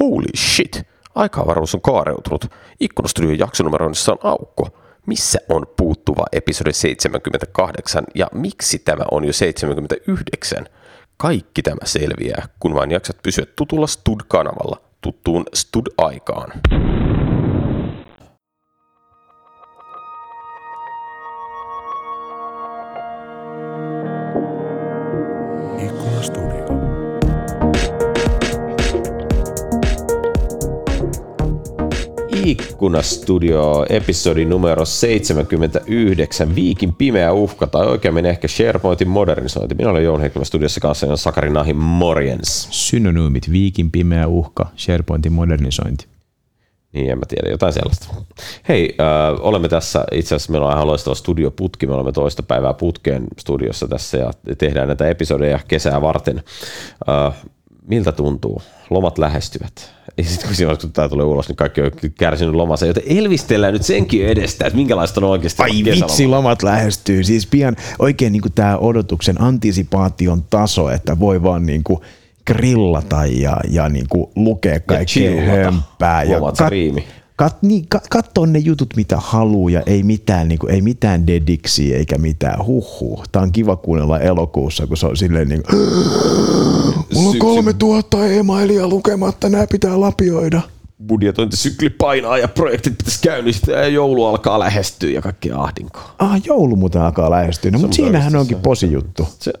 Holy shit! Aikaavaruus on kaareutunut. Ikkunastudion jaksonumeroinnissa on aukko. Missä on puuttuva episodi 78 ja miksi tämä on jo 79? Kaikki tämä selviää, kun vain jaksat pysyä tutulla Stud-kanavalla tuttuun Stud-aikaan. Ikkunastudio, episodi numero 79, Viikin pimeä uhka, tai oikeammin ehkä SharePointin modernisointi. Minä olen Jouni Heikkilä studiossa kanssa ja Sakari Nahi, morjens. Synonyymit, viikin pimeä uhka, SharePointin modernisointi. Niin, en mä tiedä, jotain sellaista. Hei, äh, olemme tässä, itse asiassa meillä on ihan loistava studioputki, me olemme toista päivää putkeen studiossa tässä ja tehdään näitä episodeja kesää varten. Äh, miltä tuntuu? Lomat lähestyvät. Ja sitten kun, siinä, kun tämä tulee ulos, niin kaikki on kärsinyt lomassa, joten elvistellään nyt senkin edestä, että minkälaista on oikeasti Ai vitsi, lomat lähestyy. Siis pian oikein niin tämä odotuksen antisipaation taso, että voi vaan niin kuin grillata ja, ja niin kuin lukea kaikkea hömpää. Ja riimi? Kat, niin, kat, katsoa ne jutut, mitä haluaa ja ei mitään, niin kuin, ei mitään dediksiä eikä mitään huhhuh. Tämä on kiva kuunnella elokuussa, kun se on silleen niin kuin, mulla on kolme tuhatta emailia lukematta, nämä pitää lapioida. budjetointisykli painaa ja projektit pitäisi käynnistää ja joulu alkaa lähestyä ja kaikki ahdinkoa. Ah, joulu muuten alkaa lähestyä. No, mutta siinähän onkin posijuttu. Se,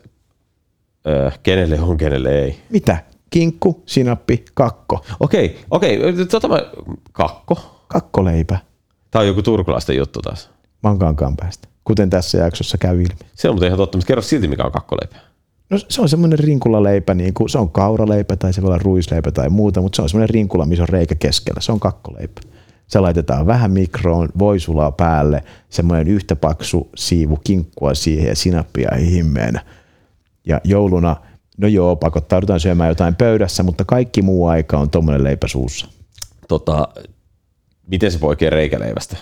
öö, kenelle on, kenelle ei. Mitä? Kinkku, sinappi, kakko. Okei, okei, tota mä, kakko. Kakkoleipä. Tämä on joku turkulaisten juttu taas. Mankaankaan päästä. Kuten tässä jaksossa käy ilmi. Se on muuten ihan totta, mutta kerro silti mikä on kakkoleipä. No se on semmoinen rinkulaleipä, niin kuin, se on kauraleipä tai se voi olla ruisleipä tai muuta, mutta se on semmoinen rinkula, missä on reikä keskellä. Se on kakkoleipä. Se laitetaan vähän mikroon, voisulaa päälle, semmoinen yhtä paksu siivu kinkkua siihen ja sinappia himmeenä. Ja jouluna, no joo, pakottaudutaan syömään jotain pöydässä, mutta kaikki muu aika on tuommoinen leipä suussa. Tota, miten se poikee reikäleivästä?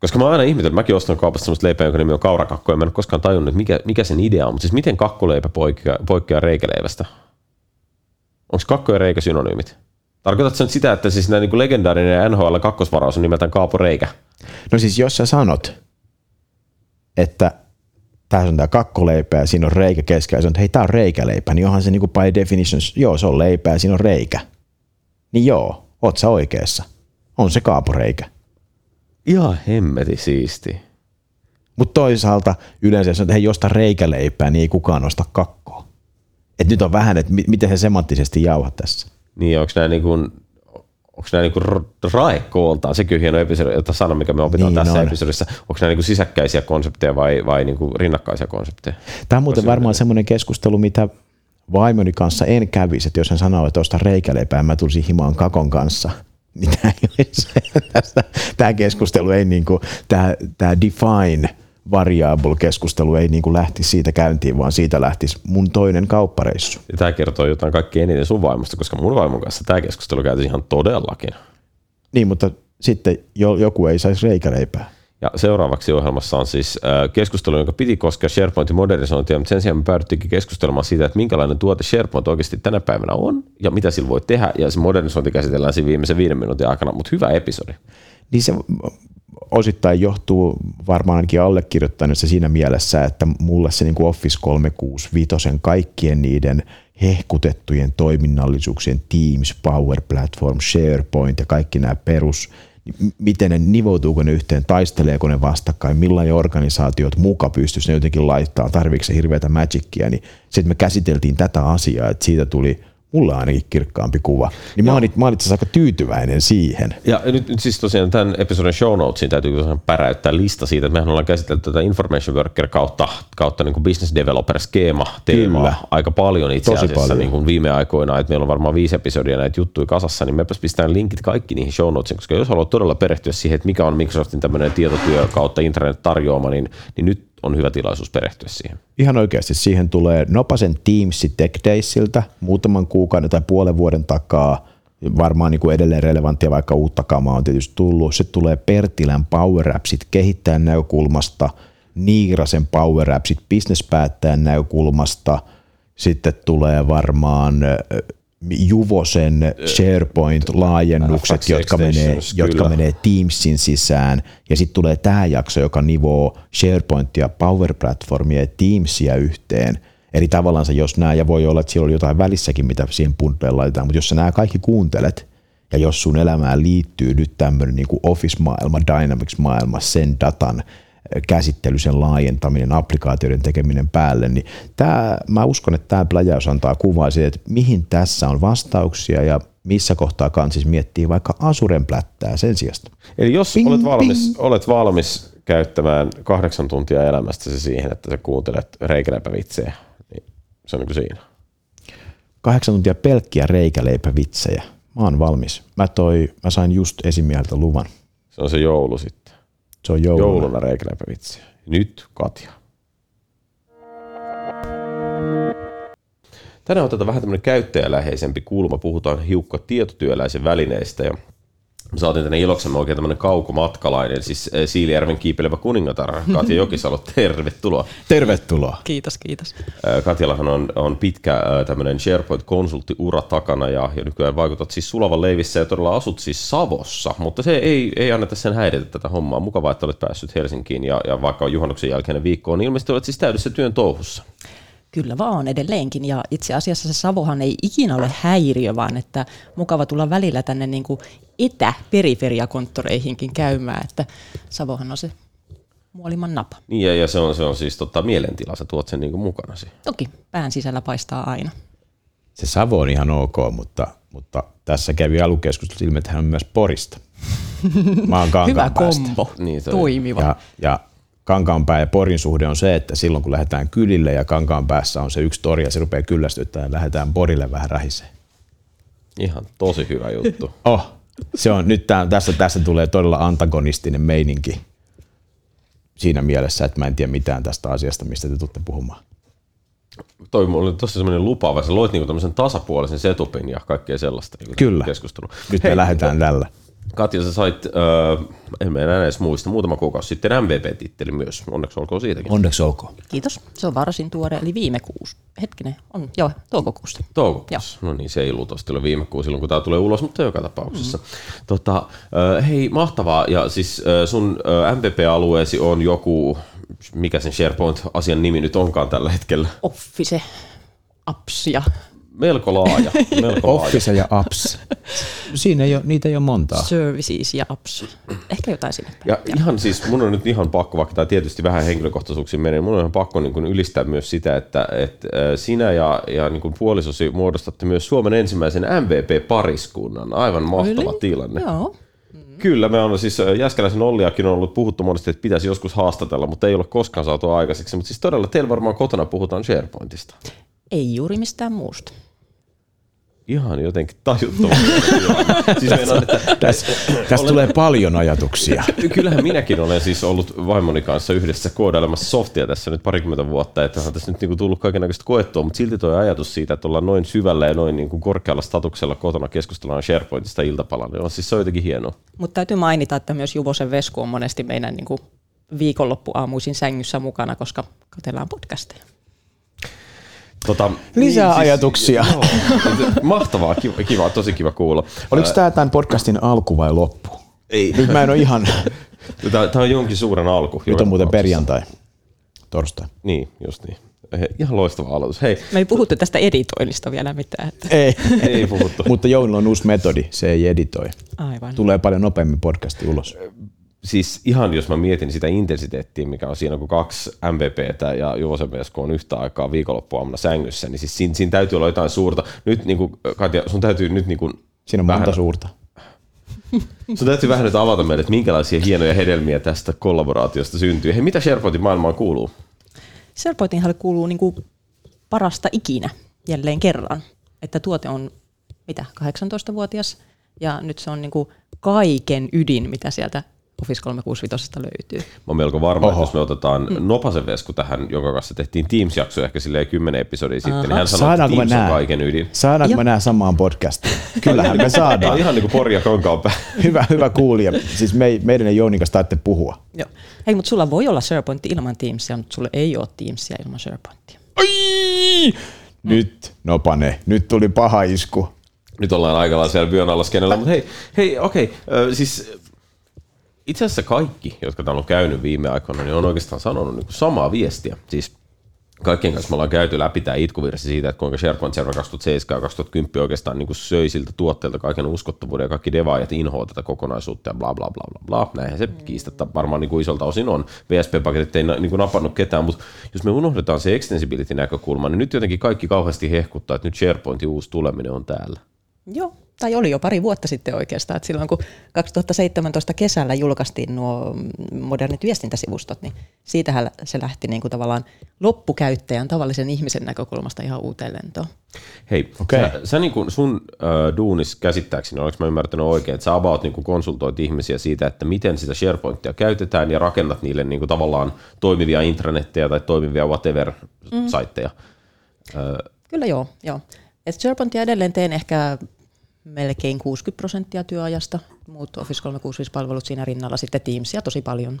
Koska mä aina ihmetellyt, mäkin ostan kaupasta semmoista leipää, jonka nimi on kaurakakko, ja mä en ole koskaan tajunnut, mikä, mikä sen idea on. Mutta siis miten kakkoleipä poikkeaa, poikkeaa reikäleivästä? Onko kakko ja reikä synonyymit? Tarkoitatko sä nyt sitä, että siis näin niin legendaarinen NHL kakkosvaraus on nimeltään Kaapo Reikä? No siis jos sä sanot, että tässä on tämä kakkoleipä ja siinä on reikä keskellä, ja sanot, että hei, tämä on reikäleipä, niin onhan se niin kuin by definition, joo, se on leipä ja siinä on reikä. Niin joo, oot sä oikeassa. On se kaaporeikä. Ihan hemmeti siisti. Mutta toisaalta yleensä jos että hei, josta reikäleipää, niin ei kukaan osta kakkoa. Et nyt on vähän, että mi- miten se semanttisesti jauhat tässä. Niin, onko nämä niin kuin, onko nämä niin kuin raekooltaan, sekin on hieno episodi, jota sana, mikä me opitaan Niin tässä on. episodissa, onko nämä niin kuin sisäkkäisiä konsepteja vai, vai niin kuin rinnakkaisia konsepteja? Tämä on muuten varmaan semmoinen keskustelu, mitä vaimoni kanssa en kävisi, että jos hän sanoo, että osta reikäleipää, mä tulisin himaan kakon kanssa. Niin tämä, ei olisi, tästä, tämä keskustelu ei niin kuin, tämä, tämä define variable keskustelu ei niin kuin lähtisi siitä käyntiin, vaan siitä lähtisi mun toinen kauppareissu. Ja tämä kertoo jotain kaikkein eniten sun vaimosta, koska mun vaimon kanssa tämä keskustelu käytiin ihan todellakin. Niin, mutta sitten jo, joku ei saisi reikäleipää. Ja seuraavaksi ohjelmassa on siis äh, keskustelu, jonka piti koskea SharePointin modernisointia, mutta sen sijaan me päädyttiinkin keskustelemaan siitä, että minkälainen tuote SharePoint oikeasti tänä päivänä on ja mitä sillä voi tehdä. Ja se modernisointi käsitellään siinä viimeisen viiden minuutin aikana, mutta hyvä episodi. Niin se osittain johtuu varmaan ainakin allekirjoittaneessa siinä mielessä, että mulle se niin kuin Office 365 kaikkien niiden hehkutettujen toiminnallisuuksien Teams, Power Platform, SharePoint ja kaikki nämä perus, niin miten ne nivoutuuko ne yhteen, taisteleeko ne vastakkain, millainen organisaatiot muka pystyisi ne jotenkin laittaa, tarviiko se hirveätä magicia, niin sitten me käsiteltiin tätä asiaa, että siitä tuli mulla ainakin kirkkaampi kuva. Niin mä olin, mä olin aika tyytyväinen siihen. Ja nyt, nyt siis tosiaan tämän episodin show notesiin täytyy tosiaan päräyttää lista siitä, että mehän ollaan käsitelty tätä information worker kautta, kautta niin kuin business developer skeema teemaa aika paljon itse Tosi asiassa paljon. Niin kuin viime aikoina, että meillä on varmaan viisi episodia näitä juttuja kasassa, niin mepäs pistään linkit kaikki niihin show notesiin, koska jos haluat todella perehtyä siihen, että mikä on Microsoftin tämmöinen tietotyö kautta internet tarjoama, niin, niin nyt on hyvä tilaisuus perehtyä siihen. Ihan oikeasti siihen tulee Nopasen Teams Tech Daysiltä muutaman kuukauden tai puolen vuoden takaa. Varmaan niin kuin edelleen relevanttia, vaikka uutta kamaa on tietysti tullut. Se tulee Pertilän Power Appsit kehittäjän näkökulmasta, Niirasen Power Appsit bisnespäättäjän näkökulmasta. Sitten tulee varmaan Juvosen SharePoint-laajennukset, FX jotka menee, jotka menee Teamsin sisään. Ja sitten tulee tämä jakso, joka nivoo SharePointia, Power Platformia ja Teamsia yhteen. Eli tavallaan se, jos nämä, ja voi olla, että siellä oli jotain välissäkin, mitä siihen puntleen laitetaan, mutta jos sä nämä kaikki kuuntelet, ja jos sun elämään liittyy nyt tämmöinen niin Office-maailma, Dynamics-maailma, sen datan käsittely, sen laajentaminen, applikaatioiden tekeminen päälle, niin tämä, mä uskon, että tämä pläjäys antaa kuvaa siitä, että mihin tässä on vastauksia ja missä kohtaa kansis miettii vaikka Asuren plättää sen sijasta. Eli jos Ping, olet, valmis, ping. olet valmis käyttämään kahdeksan tuntia elämästäsi siihen, että sä kuuntelet reikäleipävitsejä, niin se on niin kuin siinä. Kahdeksan tuntia pelkkiä reikäleipävitsejä. Mä oon valmis. Mä, toi, mä sain just esimieheltä luvan. Se on se joulu sitten. Se on jouluna. Jouluna reikäleipävitsejä. Nyt Katja. Tänään otetaan vähän tämmöinen käyttäjäläheisempi kulma. Puhutaan hiukka tietotyöläisen välineistä ja saatiin tänne iloksemme oikein tämmöinen kaukomatkalainen, siis eh, Siilijärven kiipelevä kuningatar, Katja Jokisalo, tervetuloa. Tervetuloa. Kiitos, kiitos. Äh, Katjallahan on, on pitkä äh, tämmöinen SharePoint-konsulttiura takana ja, ja nykyään vaikutat siis Sulavan leivissä ja todella asut siis Savossa, mutta se ei, ei anneta sen häiritä tätä hommaa. Mukavaa, että olet päässyt Helsinkiin ja, ja vaikka on juhannuksen jälkeinen viikko, niin ilmeisesti olet siis täydessä työn touhussa. Kyllä vaan edelleenkin ja itse asiassa se Savohan ei ikinä ole häiriö, vaan että mukava tulla välillä tänne niin kuin etäperiferiakonttoreihinkin käymään, että Savohan on se muoliman napa. Niin ja, ja se, on, se on siis tota, mielentila, sä tuot sen niin kuin mukanasi. Toki pään sisällä paistaa aina. Se Savo on ihan ok, mutta, mutta tässä kävi alukeskustelussa ilmi, että hän on myös Porista. Mä oon Hyvä kombo, Niin, toi. toimiva. Ja, ja Kankaanpää ja Porin suhde on se, että silloin kun lähdetään kylille ja Kankaan päässä on se yksi tori ja se rupeaa kyllästyttämään ja lähdetään Porille vähän rähiseen. Ihan tosi hyvä juttu. Oh, se on, nyt tää, tässä, tässä tulee todella antagonistinen meininki siinä mielessä, että mä en tiedä mitään tästä asiasta, mistä te tutte puhumaan. Toi oli tosi semmoinen lupaava, sä loit niinku tämmöisen tasapuolisen setupin ja kaikkea sellaista Kyllä. keskustelu. Nyt me lähdetään tällä. Katja, sä sait, äh, en mä enää edes muista, muutama kuukausi sitten MVP-titteli myös. Onneksi olkoon siitäkin. Onneksi olkoon. Kiitos. Se on varsin tuore, eli viime kuusi. Hetkinen, on, joo, toukokuusta. Toukokuussa. No niin, se ei luultavasti ole viime kuussa silloin, kun tämä tulee ulos, mutta joka tapauksessa. Mm. Tota, äh, hei, mahtavaa. Ja siis äh, sun äh, MVP-alueesi on joku, mikä sen SharePoint-asian nimi nyt onkaan tällä hetkellä? Office, apps ja Melko laaja. Melko laaja. Office ja apps. Siinä ei ole, niitä ei ole montaa. services ja apps. Ehkä jotain sinne. Ja ihan siis, mun on nyt ihan pakko, vaikka tämä tietysti vähän henkilökohtaisuuksiin menee, mun on ihan pakko niin kuin ylistää myös sitä, että, että äh, sinä ja, ja niin kuin puolisosi muodostatte myös Suomen ensimmäisen MVP-pariskunnan. Aivan mahtava Really? tilanne. Joo. Kyllä, me on siis äh, Jäskeläisen Olliakin on ollut puhuttu monesti, että pitäisi joskus haastatella, mutta ei ole koskaan saatu aikaiseksi. Mutta siis todella teillä varmaan kotona puhutaan SharePointista. Ei juuri mistään muusta. Ihan jotenkin tajuttoman. siis meinaan, että Tässä, tässä tulee paljon ajatuksia. Kyllähän minäkin olen siis ollut vaimoni kanssa yhdessä koodailemassa softia tässä nyt parikymmentä vuotta, että on tässä nyt niinku tullut kaikenlaista koettua, mutta silti tuo ajatus siitä, että ollaan noin syvällä ja noin niinku korkealla statuksella kotona keskustellaan SharePointista iltapalalla, niin on siis se on jotenkin hienoa. Mutta täytyy mainita, että myös Juvosen Vesku on monesti meidän niin kuin viikonloppuaamuisin sängyssä mukana, koska katsellaan podcasteja. Tota, Lisää ajatuksia. Joo, mahtavaa, kiva, kiva, tosi kiva kuulla. Oliko tämä tämän podcastin alku vai loppu? Ei. Nyt mä en ole ihan... Tämä on jonkin suuren alku. Nyt on muuten perjantai. Torstai. Niin, just niin. He, ihan loistava aloitus. Hei, Me ei puhuttu tästä editoinnista vielä mitään. Että. Ei. ei puhuttu. Mutta Jounilla on uusi metodi, se ei editoi. Aivan. Tulee paljon nopeammin podcasti ulos. Siis ihan jos mä mietin sitä intensiteettiä, mikä on siinä, kun kaksi MVPtä ja Juvosen kun on yhtä aikaa viikonloppuaamuna sängyssä, niin siis siinä, siinä täytyy olla jotain suurta. Nyt niin kuin, Katja, sun täytyy nyt niin kuin, Siinä on monta vähän, suurta. sun täytyy vähän nyt avata meille, että minkälaisia hienoja hedelmiä tästä kollaboraatiosta syntyy. Hei, mitä SharePointin maailmaan kuuluu? SharePointinhan kuuluu niin kuin parasta ikinä jälleen kerran. Että tuote on mitä, 18-vuotias ja nyt se on niin kuin kaiken ydin, mitä sieltä Office 365 löytyy. Mä oon melko varma, että Oho. jos me otetaan mm. Nopasen Vesku tähän, jonka kanssa tehtiin Teams-jakso ehkä silleen kymmenen episodia sitten, niin hän sanoi, että Teams on kaiken ydin. Saadaanko me nää samaan podcastiin? Kyllähän me saadaan. ihan niin kuin Pori ja Kankaanpää. Hyvä, hyvä kuulija. Siis me, meidän ja Jounin kanssa taitte puhua. Joo. Hei, mutta sulla voi olla SharePoint ilman Teamsia, mutta sulla ei ole Teamsia ilman SharePointia. Ai! Nyt, nopane, nyt tuli paha isku. Nyt ollaan aika lailla siellä vyön alla skenellä, mutta hei, hei okei, okay, siis itse asiassa kaikki, jotka täällä on käynyt viime aikoina, niin on oikeastaan sanonut niin samaa viestiä. Siis kaikkien kanssa me ollaan käyty läpi tämä itkuvirsi siitä, että kuinka SharePoint Server 2007 ja 2010 oikeastaan niin söi siltä tuotteelta kaiken uskottavuuden ja kaikki devaajat inhoa tätä kokonaisuutta ja bla bla bla bla bla. Näinhän se kiistatta varmaan niin kuin isolta osin on. VSP-paketit ei niin kuin napannut ketään, mutta jos me unohdetaan se extensibility-näkökulma, niin nyt jotenkin kaikki kauheasti hehkuttaa, että nyt SharePointin uusi tuleminen on täällä. Joo, tai oli jo pari vuotta sitten oikeastaan, että silloin kun 2017 kesällä julkaistiin nuo modernit viestintäsivustot, niin siitähän se lähti niin kuin tavallaan loppukäyttäjän, tavallisen ihmisen näkökulmasta ihan uuteen lentoon. Hei, okay. sä, sä niin kuin sun äh, duunis käsittääkseni, olenko mä ymmärtänyt oikein, että sä about niin kuin konsultoit ihmisiä siitä, että miten sitä SharePointia käytetään ja rakennat niille niin kuin tavallaan toimivia intranetteja tai toimivia whatever-saitteja. Mm. Äh, Kyllä joo, joo. Et SharePointia edelleen teen ehkä melkein 60 prosenttia työajasta, muut Office 365-palvelut siinä rinnalla, sitten Teamsia tosi paljon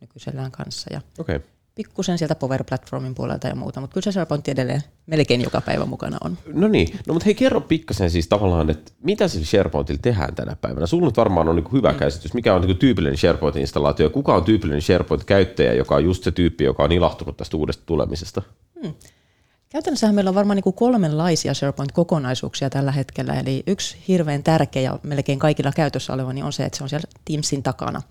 nykyisellään kanssa. Ja okay. Pikkusen sieltä Power Platformin puolelta ja muuta, mutta kyllä se SharePoint edelleen melkein joka päivä mukana on. No niin, no mutta hei kerro pikkasen siis tavallaan, että mitä sillä SharePointilla tehdään tänä päivänä? Sulla nyt varmaan on niin hyvä mm. käsitys, mikä on niin tyypillinen SharePoint-installaatio, kuka on tyypillinen SharePoint-käyttäjä, joka on just se tyyppi, joka on ilahtunut tästä uudesta tulemisesta? Hmm. Käytännössähän meillä on varmaan niin kuin kolmenlaisia SharePoint-kokonaisuuksia tällä hetkellä. Eli yksi hirveän tärkeä ja melkein kaikilla käytössä oleva niin on se, että se on siellä Teamsin takana.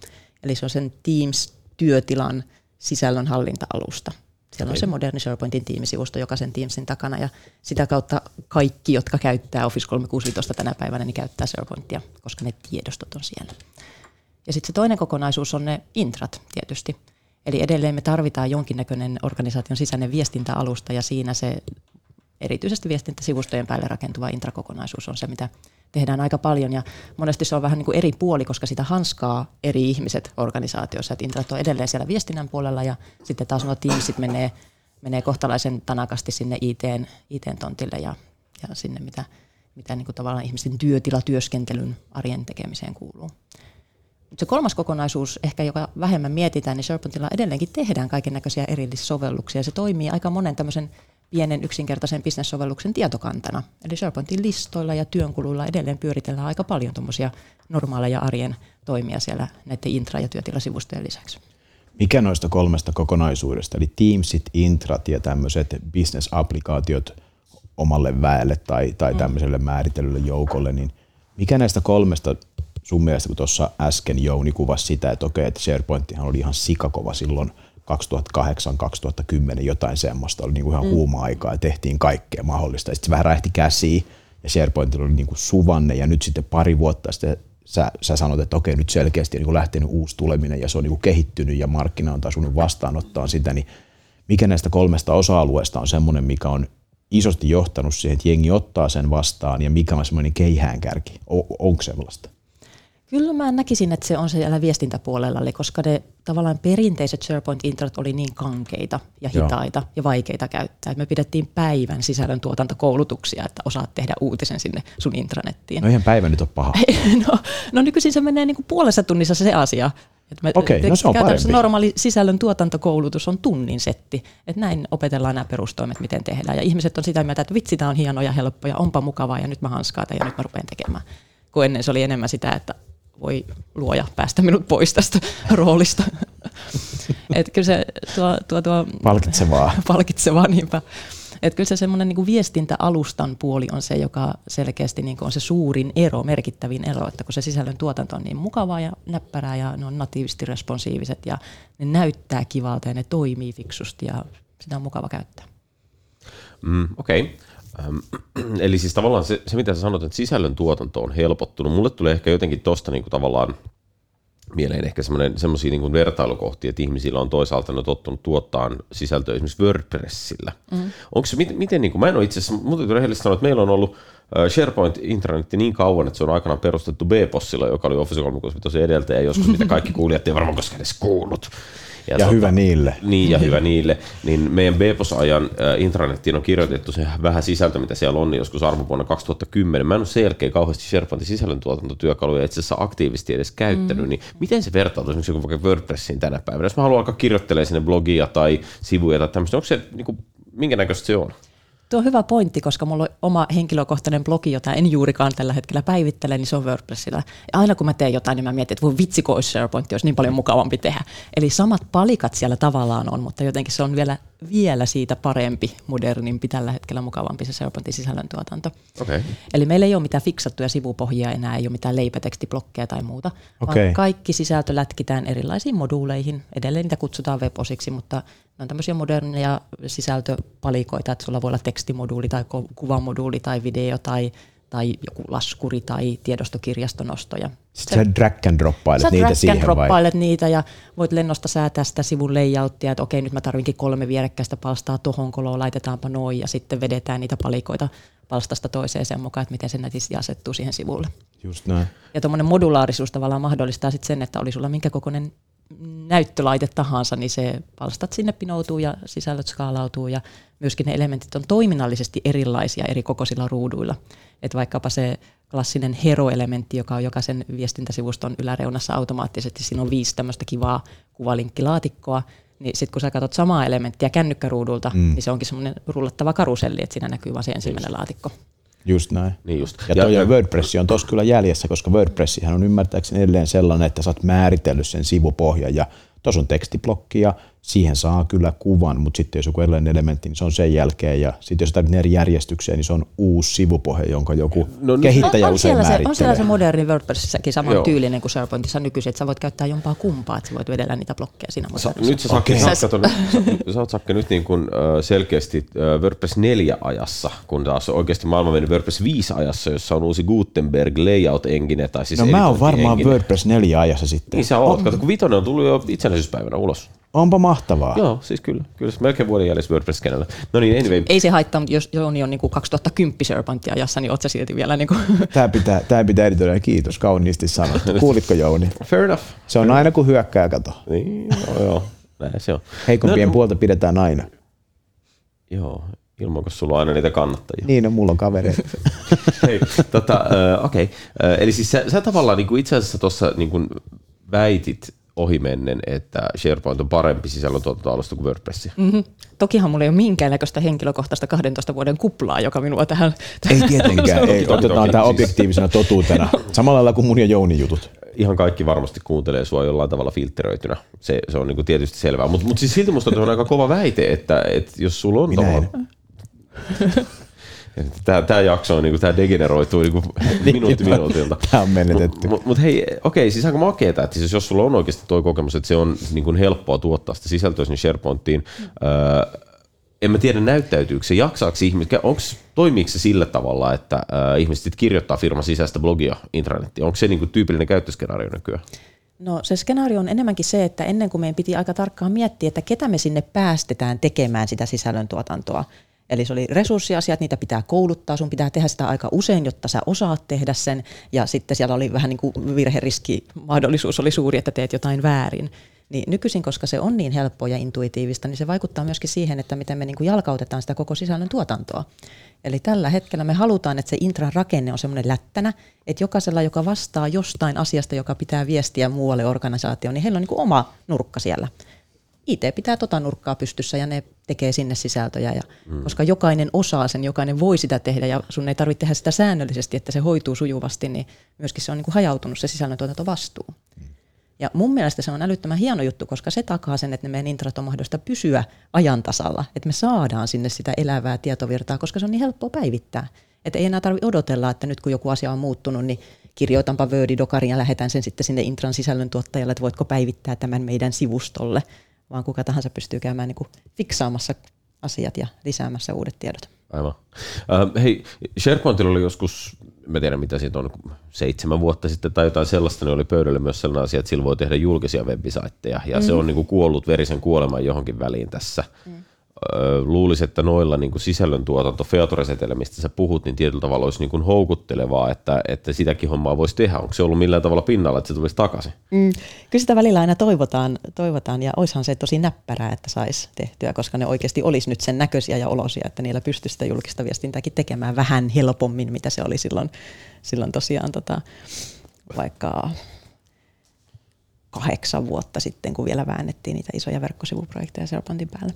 Eli se on sen Teams-työtilan sisällönhallinta-alusta. Siellä on se moderni SharePointin tiimisivusto jokaisen Teamsin takana ja sitä kautta kaikki, jotka käyttää Office 365 tänä päivänä, niin käyttää SharePointia, koska ne tiedostot on siellä. Ja sitten se toinen kokonaisuus on ne intrat tietysti. Eli edelleen me tarvitaan jonkinnäköinen organisaation sisäinen viestintäalusta ja siinä se erityisesti viestintäsivustojen päälle rakentuva intrakokonaisuus on se, mitä tehdään aika paljon ja monesti se on vähän niin kuin eri puoli, koska sitä hanskaa eri ihmiset organisaatiossa, että intrat on edelleen siellä viestinnän puolella ja sitten taas nuo Teamsit menee, menee kohtalaisen tanakasti sinne ITn, ITn tontille ja, ja sinne, mitä, mitä niin kuin tavallaan ihmisten työtilatyöskentelyn arjen tekemiseen kuuluu. Se kolmas kokonaisuus, ehkä joka vähemmän mietitään, niin SharePointilla edelleenkin tehdään kaiken näköisiä erillissovelluksia. Se toimii aika monen tämmöisen pienen yksinkertaisen bisnessovelluksen tietokantana. Eli SharePointin listoilla ja työnkuluilla edelleen pyöritellään aika paljon tuommoisia normaaleja arjen toimia siellä näiden intra- ja työtilasivustojen lisäksi. Mikä noista kolmesta kokonaisuudesta, eli Teamsit, Intrat ja tämmöiset business-applikaatiot omalle väelle tai, tai mm. tämmöiselle määritellylle joukolle, niin mikä näistä kolmesta sun mielestä, kun tuossa äsken Jouni kuvasi sitä, että okei, että SharePointtihan oli ihan sikakova silloin 2008-2010 jotain semmoista, oli niinku ihan mm. huuma-aikaa ja tehtiin kaikkea mahdollista. Sitten se vähän rähti käsiin ja SharePointilla oli niinku suvanne ja nyt sitten pari vuotta sitten sä, sä sanot, että okei, nyt selkeästi on niin lähtenyt uusi tuleminen ja se on niin kehittynyt ja markkina on taas vastaanottaa sitä, niin mikä näistä kolmesta osa-alueesta on semmoinen, mikä on isosti johtanut siihen, että jengi ottaa sen vastaan ja mikä on semmoinen keihäänkärki? Onko sellaista? Kyllä mä näkisin, että se on siellä viestintäpuolella, eli koska ne tavallaan perinteiset SharePoint-introt oli niin kankeita ja hitaita Joo. ja vaikeita käyttää. Me pidettiin päivän sisällön tuotantokoulutuksia, että osaat tehdä uutisen sinne sun intranettiin. No ihan päivä nyt on paha. no, no nykyisin se menee niin kuin puolessa tunnissa se asia. Että me, Okei, no se on parempi. normaali sisällön tuotantokoulutus on tunnin setti. Että näin opetellaan nämä perustoimet, miten tehdään. Ja ihmiset on sitä mieltä, että vitsi, tämä on hienoa ja helppoa ja onpa mukavaa ja nyt mä hanskaata ja nyt mä rupean tekemään. Kun ennen se oli enemmän sitä, että voi luoja päästä minut pois tästä roolista. Et kyllä se tuo, tuo, tuo palkitsevaa. palkitsevaa niinpä. Et kyllä se semmoinen niin viestintäalustan puoli on se, joka selkeästi niin on se suurin ero, merkittävin ero, että kun se sisällön tuotanto on niin mukavaa ja näppärää ja ne on natiivisesti responsiiviset ja ne näyttää kivalta ja ne toimii fiksusti ja sitä on mukava käyttää. Mm, Okei. Okay. Ähm, eli siis tavallaan se, se, mitä sä sanot, että sisällön tuotanto on helpottunut. Mulle tulee ehkä jotenkin tosta niin kuin tavallaan mieleen ehkä semmoisia niin vertailukohtia, että ihmisillä on toisaalta ne tottunut tuottaa sisältöä esimerkiksi WordPressillä. Mm. Onko se, miten, miten niin kuin, mä en ole itse asiassa, mutta rehellisesti sanoa, että meillä on ollut SharePoint intranetti niin kauan, että se on aikanaan perustettu B-Possilla, joka oli Office 365 edeltäjä joskus, mitä kaikki kuulijat ei varmaan koskaan edes kuullut. Ja, ja tota, hyvä niille. Niin, ja hyvä niille. Niin meidän Bepos-ajan äh, intranettiin on kirjoitettu se vähän sisältö, mitä siellä on, niin joskus arvovuonna 2010. Mä en ole sen jälkeen kauheasti SharePointin sisällöntuotantotyökaluja itse asiassa aktiivisesti edes käyttänyt, mm. niin miten se vertautuu esimerkiksi vaikka WordPressiin tänä päivänä? Jos mä haluan alkaa kirjoittelemaan sinne blogia tai sivuja tai tämmöistä, onko se, niin kuin, minkä näköistä se on? Tuo on hyvä pointti, koska mulla on oma henkilökohtainen blogi, jota en juurikaan tällä hetkellä päivittele, niin se on WordPressillä. Ja aina kun mä teen jotain, niin mä mietin, että voi vitsi, kun olisi SharePoint, olisi niin paljon mukavampi tehdä. Eli samat palikat siellä tavallaan on, mutta jotenkin se on vielä, vielä siitä parempi, modernimpi, tällä hetkellä mukavampi se SharePointin sisällöntuotanto. Okay. Eli meillä ei ole mitään fiksattuja sivupohjia enää, ei ole mitään leipätekstiblokkeja tai muuta, Okei. vaan kaikki sisältö lätkitään erilaisiin moduuleihin. Edelleen niitä kutsutaan webosiksi, mutta ne on tämmöisiä moderneja sisältöpalikoita, että sulla voi olla tekstimoduuli tai kuvamoduuli tai video tai, tai joku laskuri tai tiedostokirjastonosto. Ja Sitten sä drag and droppailet Sä niitä drag and siihen vai? droppailet niitä ja voit lennosta säätää sitä sivun layouttia, että okei nyt mä tarvinkin kolme vierekkäistä palstaa tohon koloon, laitetaanpa noin ja sitten vedetään niitä palikoita palstasta toiseen sen mukaan, että miten se nätisti asettuu siihen sivulle. Just näin. Ja tuommoinen modulaarisuus tavallaan mahdollistaa sitten sen, että oli sulla minkä kokoinen näyttölaite tahansa, niin se palstat sinne pinoutuu ja sisällöt skaalautuu ja myöskin ne elementit on toiminnallisesti erilaisia eri kokoisilla ruuduilla. Että vaikkapa se klassinen hero-elementti, joka on jokaisen viestintäsivuston yläreunassa automaattisesti, siinä on viisi tämmöistä kivaa kuvalinkkilaatikkoa, niin sitten kun sä katsot samaa elementtiä kännykkäruudulta, mm. niin se onkin semmoinen rullattava karuselli, että siinä näkyy vain se ensimmäinen laatikko. Just näin. Niin just. Ja, toi ja, WordPress on tossa kyllä jäljessä, koska WordPressihän on ymmärtääkseni edelleen sellainen, että sä oot määritellyt sen sivupohjan ja tuossa on tekstiblokki ja siihen saa kyllä kuvan, mutta sitten jos joku erilainen elementti, niin se on sen jälkeen ja sitten jos tarvitset eri järjestykseen, niin se on uusi sivupohja, jonka joku No nyt- kehittäjä on, usein siellä se, määrittelee. on siellä se moderni WordPressissäkin saman Joo. tyylinen kuin SharePointissa nykyisin, että sä voit käyttää jompaa kumpaa, että sä voit vedellä niitä blokkeja siinä Sa, modernissa. nyt sä, Sakke, Okei. sä, sä, sä oot Sakke nyt niin kuin, selkeästi WordPress 4 ajassa, kun taas oikeasti maailma meni WordPress 5 ajassa, jossa on uusi Gutenberg layout engine. Tai siis No mä oon varmaan editointi-engine. WordPress 4 ajassa sitten. Niin sä oot. Kato, kun vitonen on tullut jo itsenäisyyspäivänä ulos. Onpa mahtavaa. Joo, siis kyllä. Kyllä se melkein vuoden jäljessä wordpress kenellä. No niin, anyway. Ei se haittaa, mutta jos Jouni on niin kuin 2010 SharePointin ajassa, niin oot sä silti vielä niin kuin Tää pitää, tää pitää editoida. Kiitos, kauniisti sanottu. Kuulitko Jouni? Fair enough. Se on aina kun hyökkää, kato. Niin, no, joo. Näin se on. Heikompien no, puolta pidetään aina. Joo, ilman kun sulla on aina niitä kannattajia. Niin, no mulla on kavereita. Hei, tota, okei. Okay. Eli siis sä, sä tavallaan niin kuin itse asiassa tuossa niin kuin väitit ohimennen, että SharePoint on parempi sisällöntuotantoalusta kuin WordPress. Mm-hmm. Tokihan mulla ei ole minkäännäköistä henkilökohtaista 12 vuoden kuplaa, joka minua tähän... Ei tietenkään, ei. Otetaan toki, tämä siis- objektiivisena totuutena. Samalla lailla kuin mun ja Jouni jutut. Ihan kaikki varmasti kuuntelee sua jollain tavalla filtteröitynä. Se, se on niin kuin tietysti selvää. Mutta mut siis silti musta on aika kova väite, että, että jos sulla on Minä tavallaan... Tämä, tämä jakso on, niin tämä degeneroituu niin minuutti minuutilta. Tää on menetetty. Mutta mut hei, okei, siis aika makeeta, että siis jos sulla on oikeasti tuo kokemus, että se on niin kuin helppoa tuottaa sitä sisältöä sinne SharePointiin, öö, en mä tiedä näyttäytyykö se, jaksaako ihmiset, onko, toimiiko se sillä tavalla, että öö, ihmiset sit kirjoittaa firman sisäistä blogia intranettiin, onko se niin kuin tyypillinen käyttöskenaario nykyään? No se skenaario on enemmänkin se, että ennen kuin meidän piti aika tarkkaan miettiä, että ketä me sinne päästetään tekemään sitä sisällöntuotantoa. Eli se oli resurssiasiat, niitä pitää kouluttaa, sun pitää tehdä sitä aika usein, jotta sä osaat tehdä sen. Ja sitten siellä oli vähän niin kuin virheriski, mahdollisuus oli suuri, että teet jotain väärin. Niin nykyisin, koska se on niin helppoa ja intuitiivista, niin se vaikuttaa myöskin siihen, että miten me niin kuin jalkautetaan sitä koko sisällön tuotantoa. Eli tällä hetkellä me halutaan, että se intran rakenne on semmoinen lättänä, että jokaisella, joka vastaa jostain asiasta, joka pitää viestiä muualle organisaatioon, niin heillä on niin kuin oma nurkka siellä. IT pitää tota nurkkaa pystyssä ja ne tekee sinne sisältöjä, ja, mm. koska jokainen osaa sen, jokainen voi sitä tehdä ja sun ei tarvitse tehdä sitä säännöllisesti, että se hoituu sujuvasti, niin myöskin se on niin kuin hajautunut se sisällöntuotantovastuu. Ja mun mielestä se on älyttömän hieno juttu, koska se takaa sen, että ne meidän intrat on mahdollista pysyä ajan tasalla, että me saadaan sinne sitä elävää tietovirtaa, koska se on niin helppoa päivittää. Että ei enää tarvitse odotella, että nyt kun joku asia on muuttunut, niin kirjoitanpa Word-dokarin ja lähetän sen sitten sinne intran sisällöntuottajalle, että voitko päivittää tämän meidän sivustolle, vaan kuka tahansa pystyy käymään niin kuin fiksaamassa asiat ja lisäämässä uudet tiedot. Aivan. Äh, hei, SharePointilla oli joskus, mä tiedän mitä siitä on, seitsemän vuotta sitten tai jotain sellaista, niin oli pöydällä myös sellainen asia, että sillä voi tehdä julkisia webisaitteja, ja mm. se on niin kuin kuollut verisen kuoleman johonkin väliin tässä. Mm. Luulisin, että noilla niin kuin sisällöntuotanto, featuresetellä, mistä sä puhut, niin tietyllä tavalla olisi niin kuin houkuttelevaa, että, että sitäkin hommaa voisi tehdä. Onko se ollut millään tavalla pinnalla, että se tulisi takaisin? Mm. Kyllä sitä välillä aina toivotaan, toivotaan ja oishan se tosi näppärää, että saisi tehtyä, koska ne oikeasti olisi nyt sen näköisiä ja olosia, että niillä pystyisi sitä julkista viestintääkin tekemään vähän helpommin, mitä se oli silloin, silloin tosiaan tota, vaikka kahdeksan vuotta sitten, kun vielä väännettiin niitä isoja verkkosivuprojekteja SharePointin päälle.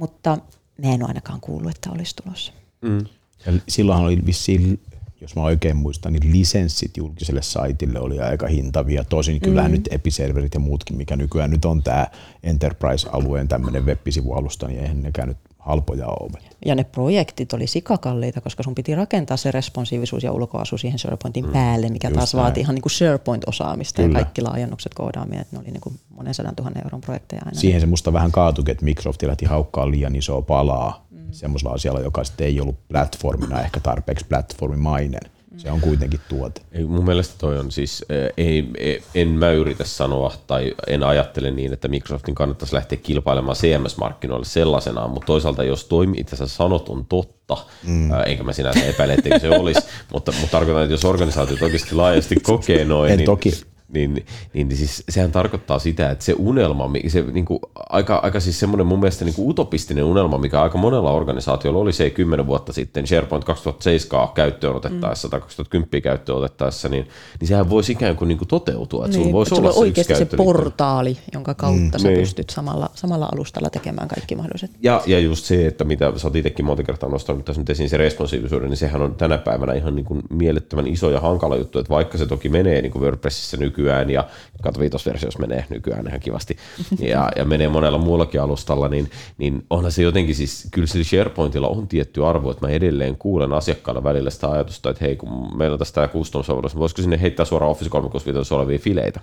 Mutta mä en ole ainakaan kuullut, että olisi tulossa. Mm. Ja silloinhan oli vissiin, jos mä oikein muistan, niin lisenssit julkiselle saitille oli aika hintavia. Tosin mm. kyllähän nyt episerverit ja muutkin, mikä nykyään nyt on tämä Enterprise-alueen tämmöinen web-sivualusta, niin eihän nekään nyt halpoja ole. Ja ne projektit oli sikakalliita, koska sun piti rakentaa se responsiivisuus ja ulkoasu siihen SharePointin mm. päälle, mikä Just taas näin. vaati ihan niin kuin SharePoint-osaamista Kyllä. ja kaikki laajennukset koodaamia, että ne oli niin kuin monen sadan tuhannen euron projekteja aina. Siihen se musta vähän kaatuikin, että Microsoft lähti haukkaa liian isoa palaa. Semmoisella asialla, joka sitten ei ollut platformina ehkä tarpeeksi platformimainen. Se on kuitenkin tuote. Ei, mun mielestä toi on siis, eh, ei, ei, en mä yritä sanoa tai en ajattele niin, että Microsoftin kannattaisi lähteä kilpailemaan CMS-markkinoille sellaisenaan, mutta toisaalta jos toi, mitä sä sanot, on totta, mm. enkä mä sinänsä epäile, etteikö se olisi, mutta, mutta tarkoitan, että jos organisaatiot oikeasti laajasti kokee noin, En niin, toki. Niin, niin, niin siis sehän tarkoittaa sitä, että se unelma, se niin kuin, aika, aika siis semmoinen mun mielestä niin kuin utopistinen unelma, mikä aika monella organisaatiolla oli se 10 vuotta sitten SharePoint 2007 käyttöön otettaessa mm. tai 2010 käyttöön otettaessa, niin, niin sehän voisi ikään kuin, niin kuin toteutua, että niin, sulla voisi olla se oikeasti se portaali, jonka kautta mm, sä niin. pystyt samalla, samalla alustalla tekemään kaikki mahdolliset. Ja, ja just se, että mitä sä oot itsekin monta kertaa nostanut tässä nyt esiin se responsiivisuuden, niin sehän on tänä päivänä ihan niin kuin mielettömän iso ja hankala juttu, että vaikka se toki menee niin kuin WordPressissä nykyään ja kato viitosversiossa menee nykyään ihan kivasti ja, ja menee monella muullakin alustalla, niin, niin onhan se jotenkin siis, kyllä sillä SharePointilla on tietty arvo, että mä edelleen kuulen asiakkailla välillä sitä ajatusta, että hei, kun meillä on tästä tämä custom-sovellus, niin voisiko sinne heittää suoraan Office 365 olevia fileitä.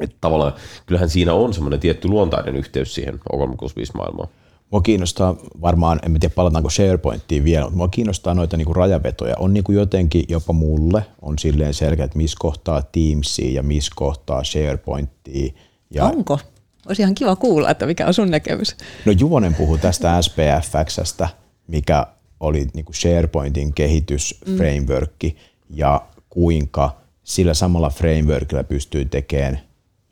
Että tavallaan kyllähän siinä on semmoinen tietty luontainen yhteys siihen O365-maailmaan. Mua kiinnostaa varmaan, en tiedä palataanko SharePointtiin vielä, mutta mua kiinnostaa noita niinku rajavetoja. On niinku jotenkin jopa mulle on silleen selkeä, että missä kohtaa Teamsia ja missä kohtaa SharePointtia. Ja, Onko? Olisi ihan kiva kuulla, että mikä on sun näkemys. no Juvonen puhui tästä SPFXstä, mikä oli niinku SharePointin kehitysframeworkki ja kuinka sillä samalla frameworkilla pystyy tekemään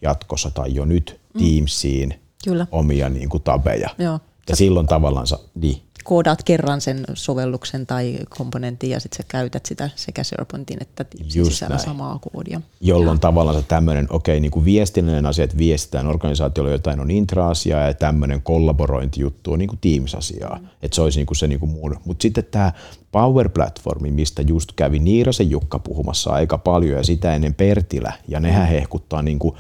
jatkossa tai jo nyt Teamsiin Kyllä. omia niinku tabeja. Joo. Ja silloin tavallaan, niin, Koodaat kerran sen sovelluksen tai komponentin ja sitten sä käytät sitä sekä SharePointin että Just sisällä näin. samaa koodia. jolloin tavallaan se tämmöinen, okei, niin kuin viestinnällinen asia, että viestitään organisaatiolle jotain on intra-asiaa ja tämmöinen kollaborointijuttu on niin kuin Teams-asiaa. Mm. Että se olisi niin kuin se niin kuin muun. Mutta sitten tämä Power Platformi, mistä just kävi Niirasen Jukka puhumassa aika paljon ja sitä ennen Pertilä, ja nehän hehkuttaa niin kuin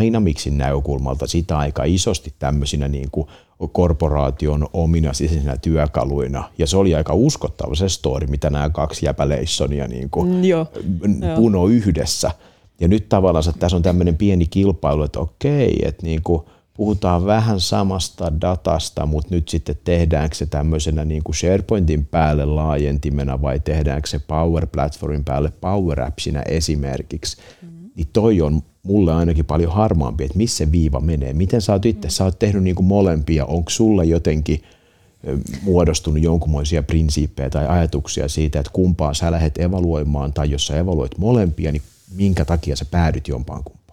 Dynamicsin näkökulmalta sitä aika isosti tämmöisinä niin kuin korporaation omina sisäisinä työkaluina. Ja se oli aika uskottava se story, mitä nämä kaksi jäpäleissonia niin kuin Mm, joo. puno yhdessä. Ja nyt tavallaan tässä on tämmöinen pieni kilpailu, että okei, että niin kuin puhutaan vähän samasta datasta, mutta nyt sitten tehdäänkö se tämmöisenä niin kuin SharePointin päälle laajentimena vai tehdäänkö se Power Platformin päälle Power Appsina esimerkiksi. Mm. Niin toi on mulle ainakin paljon harmaampi, että missä se viiva menee. Miten sä oot itse, sä oot tehnyt niin kuin molempia, onko sulla jotenkin muodostunut jonkunmoisia prinsiippejä tai ajatuksia siitä, että kumpaa sä lähdet evaluoimaan, tai jos sä evaluoit molempia, niin minkä takia sä päädyt jompaan kumpaan?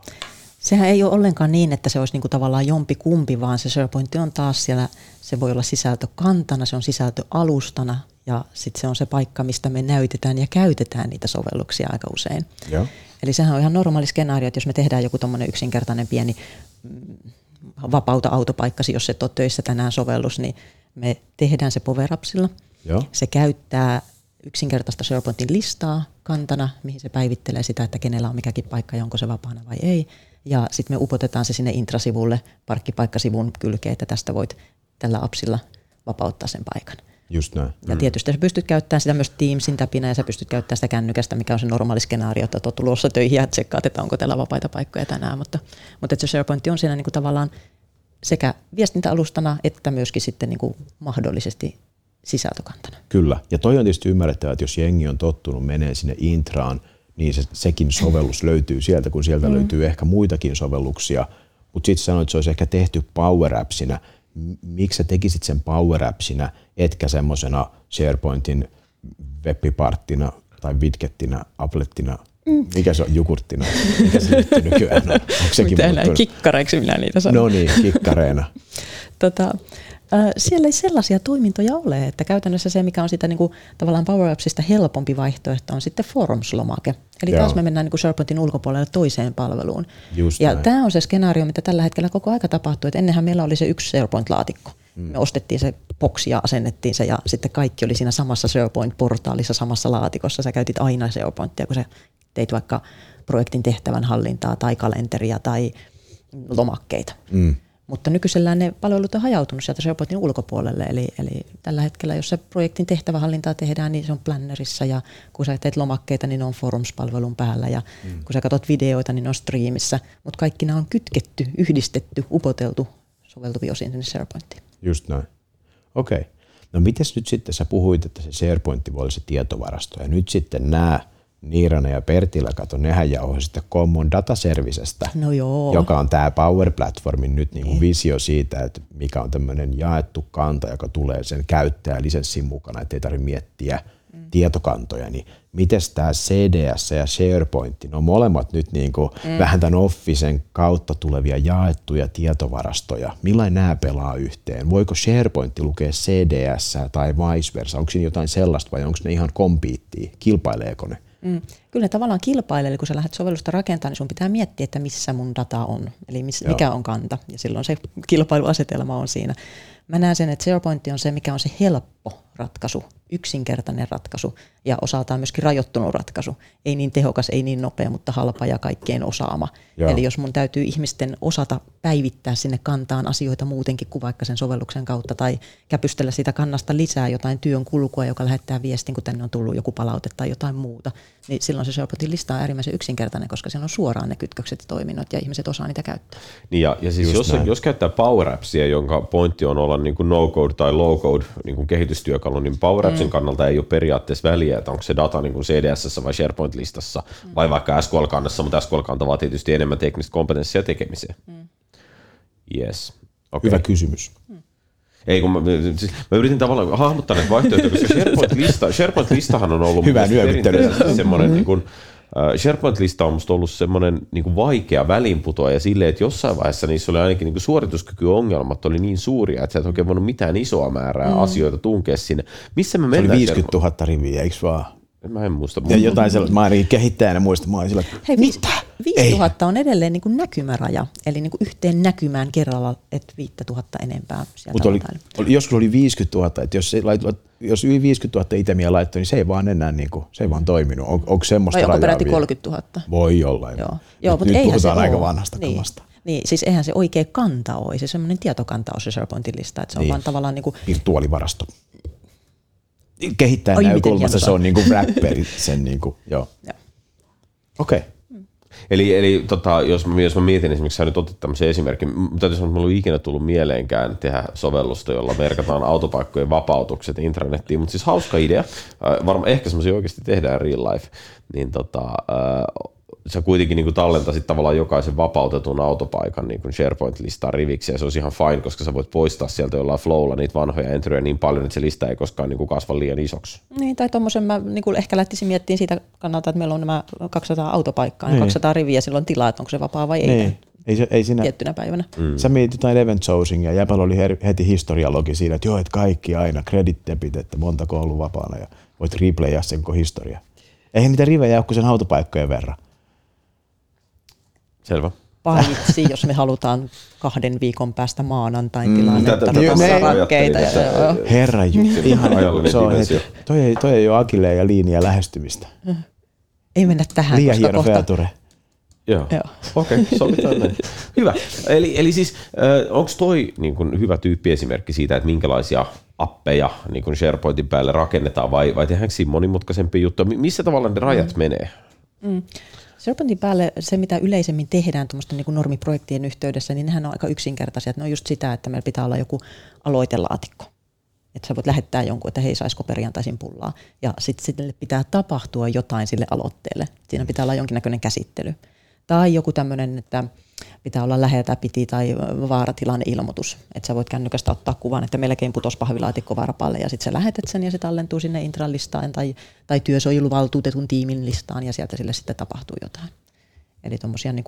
Sehän ei ole ollenkaan niin, että se olisi niinku tavallaan jompi kumpi, vaan se SharePoint on taas siellä, se voi olla sisältökantana, se on sisältöalustana ja sitten se on se paikka, mistä me näytetään ja käytetään niitä sovelluksia aika usein. Joo. Eli sehän on ihan normaali skenaario, että jos me tehdään joku tuommoinen yksinkertainen pieni mm, vapauta autopaikkasi, jos et ole töissä tänään sovellus, niin me tehdään se PowerAppsilla. Joo. Se käyttää yksinkertaista SharePointin listaa kantana, mihin se päivittelee sitä, että kenellä on mikäkin paikka ja onko se vapaana vai ei. Ja sitten me upotetaan se sinne intrasivulle, parkkipaikkasivun kylkeen, että tästä voit tällä appsilla vapauttaa sen paikan. Just näin. Ja tietysti sä pystyt käyttämään sitä myös Teamsin täpinä ja sä pystyt käyttämään sitä kännykästä, mikä on se normaali skenaario, että olet tulossa töihin ja tsekkaat, että onko täällä vapaita paikkoja tänään. Mutta, mutta että se SharePoint on siinä niin kuin tavallaan sekä viestintäalustana että myöskin sitten niin kuin mahdollisesti sisältökantana. Kyllä. Ja toi on tietysti ymmärrettävää, että jos jengi on tottunut menee sinne intraan, niin se, sekin sovellus löytyy sieltä, kun sieltä mm. löytyy ehkä muitakin sovelluksia. Mutta sitten sanoit, että se olisi ehkä tehty Power Appsina. Miksi sä tekisit sen Power Appsina, etkä semmoisena SharePointin webbiparttina tai widgettinä, applettina, mikä se on, jogurttina, mikä se nykyään on? Onko sekin Mitä muuttunut? kikkareiksi minä niitä sanon. No niin, kikkareena. Tota, Siellä ei sellaisia toimintoja ole, että käytännössä se, mikä on sitä niin kuin, tavallaan Power Appsista helpompi vaihtoehto, on sitten Forms-lomake. Eli Joo. taas me mennään niin kuin SharePointin ulkopuolelle toiseen palveluun. Just ja näin. tämä on se skenaario, mitä tällä hetkellä koko aika tapahtuu. Että ennenhän meillä oli se yksi SharePoint-laatikko. Mm. Me ostettiin se boksi ja asennettiin se ja sitten kaikki oli siinä samassa SharePoint-portaalissa, samassa laatikossa. Sä käytit aina SharePointia, kun sä teit vaikka projektin tehtävän hallintaa tai kalenteria tai lomakkeita. Mm. Mutta nykyisellään ne palvelut on hajautunut sieltä SharePointin ulkopuolelle, eli, eli tällä hetkellä, jos se projektin tehtävähallintaa tehdään, niin se on Plannerissa, ja kun sä teet lomakkeita, niin ne on Forms-palvelun päällä, ja mm. kun sä katsot videoita, niin ne on Streamissa, mutta kaikki nämä on kytketty, yhdistetty, upoteltu soveltuvia osin sinne SharePointiin. Just näin. Okei. Okay. No mites nyt sitten, sä puhuit, että se SharePoint voi olla se tietovarasto, ja nyt sitten nämä Niiranen ja Pertilä, kato, nehän jauhoi sitten Common Data Servicestä, no joo. joka on tämä Power Platformin nyt niin kuin visio siitä, että mikä on tämmöinen jaettu kanta, joka tulee sen käyttäjälisenssin mukana, ettei tarvitse miettiä mm. tietokantoja, niin miten tämä CDS ja SharePoint, no molemmat nyt niin kuin mm. vähän tämän Officen kautta tulevia jaettuja tietovarastoja, millainen nämä pelaa yhteen? Voiko SharePoint lukea CDS tai vice versa? Onko siinä jotain sellaista vai onko ne ihan kompiittia? Kilpaileeko ne? Mm. Kyllä tavallaan kilpailee, eli kun sä lähdet sovellusta rakentamaan, niin sun pitää miettiä, että missä mun data on, eli miss, mikä on kanta, ja silloin se kilpailuasetelma on siinä. Mä näen sen, että SharePoint on se, mikä on se helppo ratkaisu, yksinkertainen ratkaisu ja osaltaan myöskin rajoittunut ratkaisu. Ei niin tehokas, ei niin nopea, mutta halpa ja kaikkien osaama. Joo. Eli jos mun täytyy ihmisten osata päivittää sinne kantaan asioita muutenkin kuin vaikka sen sovelluksen kautta tai käpystellä sitä kannasta lisää jotain työn kulkua, joka lähettää viestin, kun tänne on tullut joku palaute tai jotain muuta, niin silloin se SharePointin lista on äärimmäisen yksinkertainen, koska siellä on suoraan ne kytkökset ja toiminnot ja ihmiset osaa niitä käyttää. Niin ja, ja siis jos, jos käyttää Power Appsia, jonka pointti on olla niin kuin no-code tai low-code niin kuin kehitystyökalu, niin Power Appsin mm. kannalta ei ole periaatteessa väliä, että onko se data niin kuin CDS vai SharePoint-listassa mm. vai vaikka SQL-kannassa, mutta SQL-kanta vaatii tietysti enemmän teknistä kompetenssia tekemiseen. Mm. Yes. Okay. Hyvä kysymys. Mm. Ei, kun mä, siis mä yritin tavallaan hahmottaa näitä vaihtoehtoja, koska SharePoint-lista, SharePoint-listahan on ollut Hyvä semmoinen mm-hmm. niin kuin, SharePoint-lista on musta ollut semmoinen niin kuin vaikea välinputoaja silleen, että jossain vaiheessa niissä oli ainakin niin suorituskykyongelmat oli niin suuria, että sä et oikein voinut mitään isoa määrää mm. asioita tunkea sinne. Missä me mennään? Se oli 50 000 riviä, eikö vaan? Mä en muista. Ja jotain sellaista, mä ainakin kehittäjänä muista, mä sillä, Hei, mitä? 5000 on edelleen niin kuin näkymäraja, eli niin kuin yhteen näkymään kerralla, että 5000 enempää sieltä Mutta oli, oli, joskus oli 50 000, että jos, laitot, jos yli 50 000 itemiä laittoi, niin se ei vaan enää niin kuin, se ei vaan toiminut. On, onko semmoista Vai onko peräti 30 000? Voi olla. Joo. Joo, nyt, nyt puhutaan aika vanhasta niin. kamasta. Niin, siis eihän se oikea kanta ole, se semmoinen tietokanta on se SharePointin lista, että se on niin. vaan tavallaan niin kuin... Virtuaalivarasto kehittäjän näkökulmasta se on niin kuin rapperi. Sen niin kuin, joo. Okei. Okay. Eli, eli tota, jos, mä, jos mä mietin esimerkiksi, sä nyt otit tämmöisen esimerkin, täytyy sanoa, että mulla ei ikinä tullut mieleenkään tehdä sovellusta, jolla merkataan autopaikkojen vapautukset intranettiin, mutta siis hauska idea, varmaan ehkä semmoisia oikeasti tehdään real life, niin tota, sä kuitenkin niin kuin tallentasit tavallaan jokaisen vapautetun autopaikan niin kuin SharePoint-listaan riviksi, ja se olisi ihan fine, koska sä voit poistaa sieltä jollain flowlla niitä vanhoja entryjä niin paljon, että se lista ei koskaan niin kuin kasva liian isoksi. Niin, tai tuommoisen mä niin kuin ehkä lähtisin miettimään siitä kannalta, että meillä on nämä 200 autopaikkaa niin. ja 200 riviä silloin tilaa, että onko se vapaa vai ei. Niin. Ei, se, ei siinä, tiettynä päivänä. Mm. Sä mietit jotain event sourcingia, ja Jäpällä oli heti historialogi siinä, että joo, että kaikki aina, credit debit, että montako on ollut vapaana, ja voit replayaa sen koko historia. Eihän niitä rivejä ole kuin sen autopaikkojen verran. Selvä. Paitsi jos me halutaan kahden viikon päästä maanantain mm, tilannetta, mm, rakkeita. Ja, Herra ihan se on heti, toi, ei, toi ei ole Akille ja liiniä lähestymistä. Ei mennä tähän. Liian hieno kohta... feature. Joo, Joo. okei, okay, sovitaan näin. Hyvä. Eli, eli siis onko toi niin kun, hyvä tyyppiesimerkki siitä, että minkälaisia appeja niin kun SharePointin päälle rakennetaan vai, vai tehdäänkö siinä monimutkaisempi juttu? Missä tavalla ne rajat mm. menee? Mm. SharePointin päälle se, mitä yleisemmin tehdään tuommoisten niin normiprojektien yhteydessä, niin nehän on aika yksinkertaisia. Ne on just sitä, että meillä pitää olla joku aloitelaatikko. Että sä voit lähettää jonkun, että hei, saisiko perjantaisin pullaa. Ja sitten sille pitää tapahtua jotain sille aloitteelle. Siinä pitää olla jonkinnäköinen käsittely. Tai joku tämmöinen, että pitää olla läheltä piti tai vaaratilanne ilmoitus. Että sä voit kännykästä ottaa kuvan, että melkein putos pahvilaatikko varpalle ja sitten sä lähetät sen ja se tallentuu sinne Intran listaan tai, tai työsuojeluvaltuutetun tiimin listaan ja sieltä sille sitten tapahtuu jotain. Eli tuommoisia niin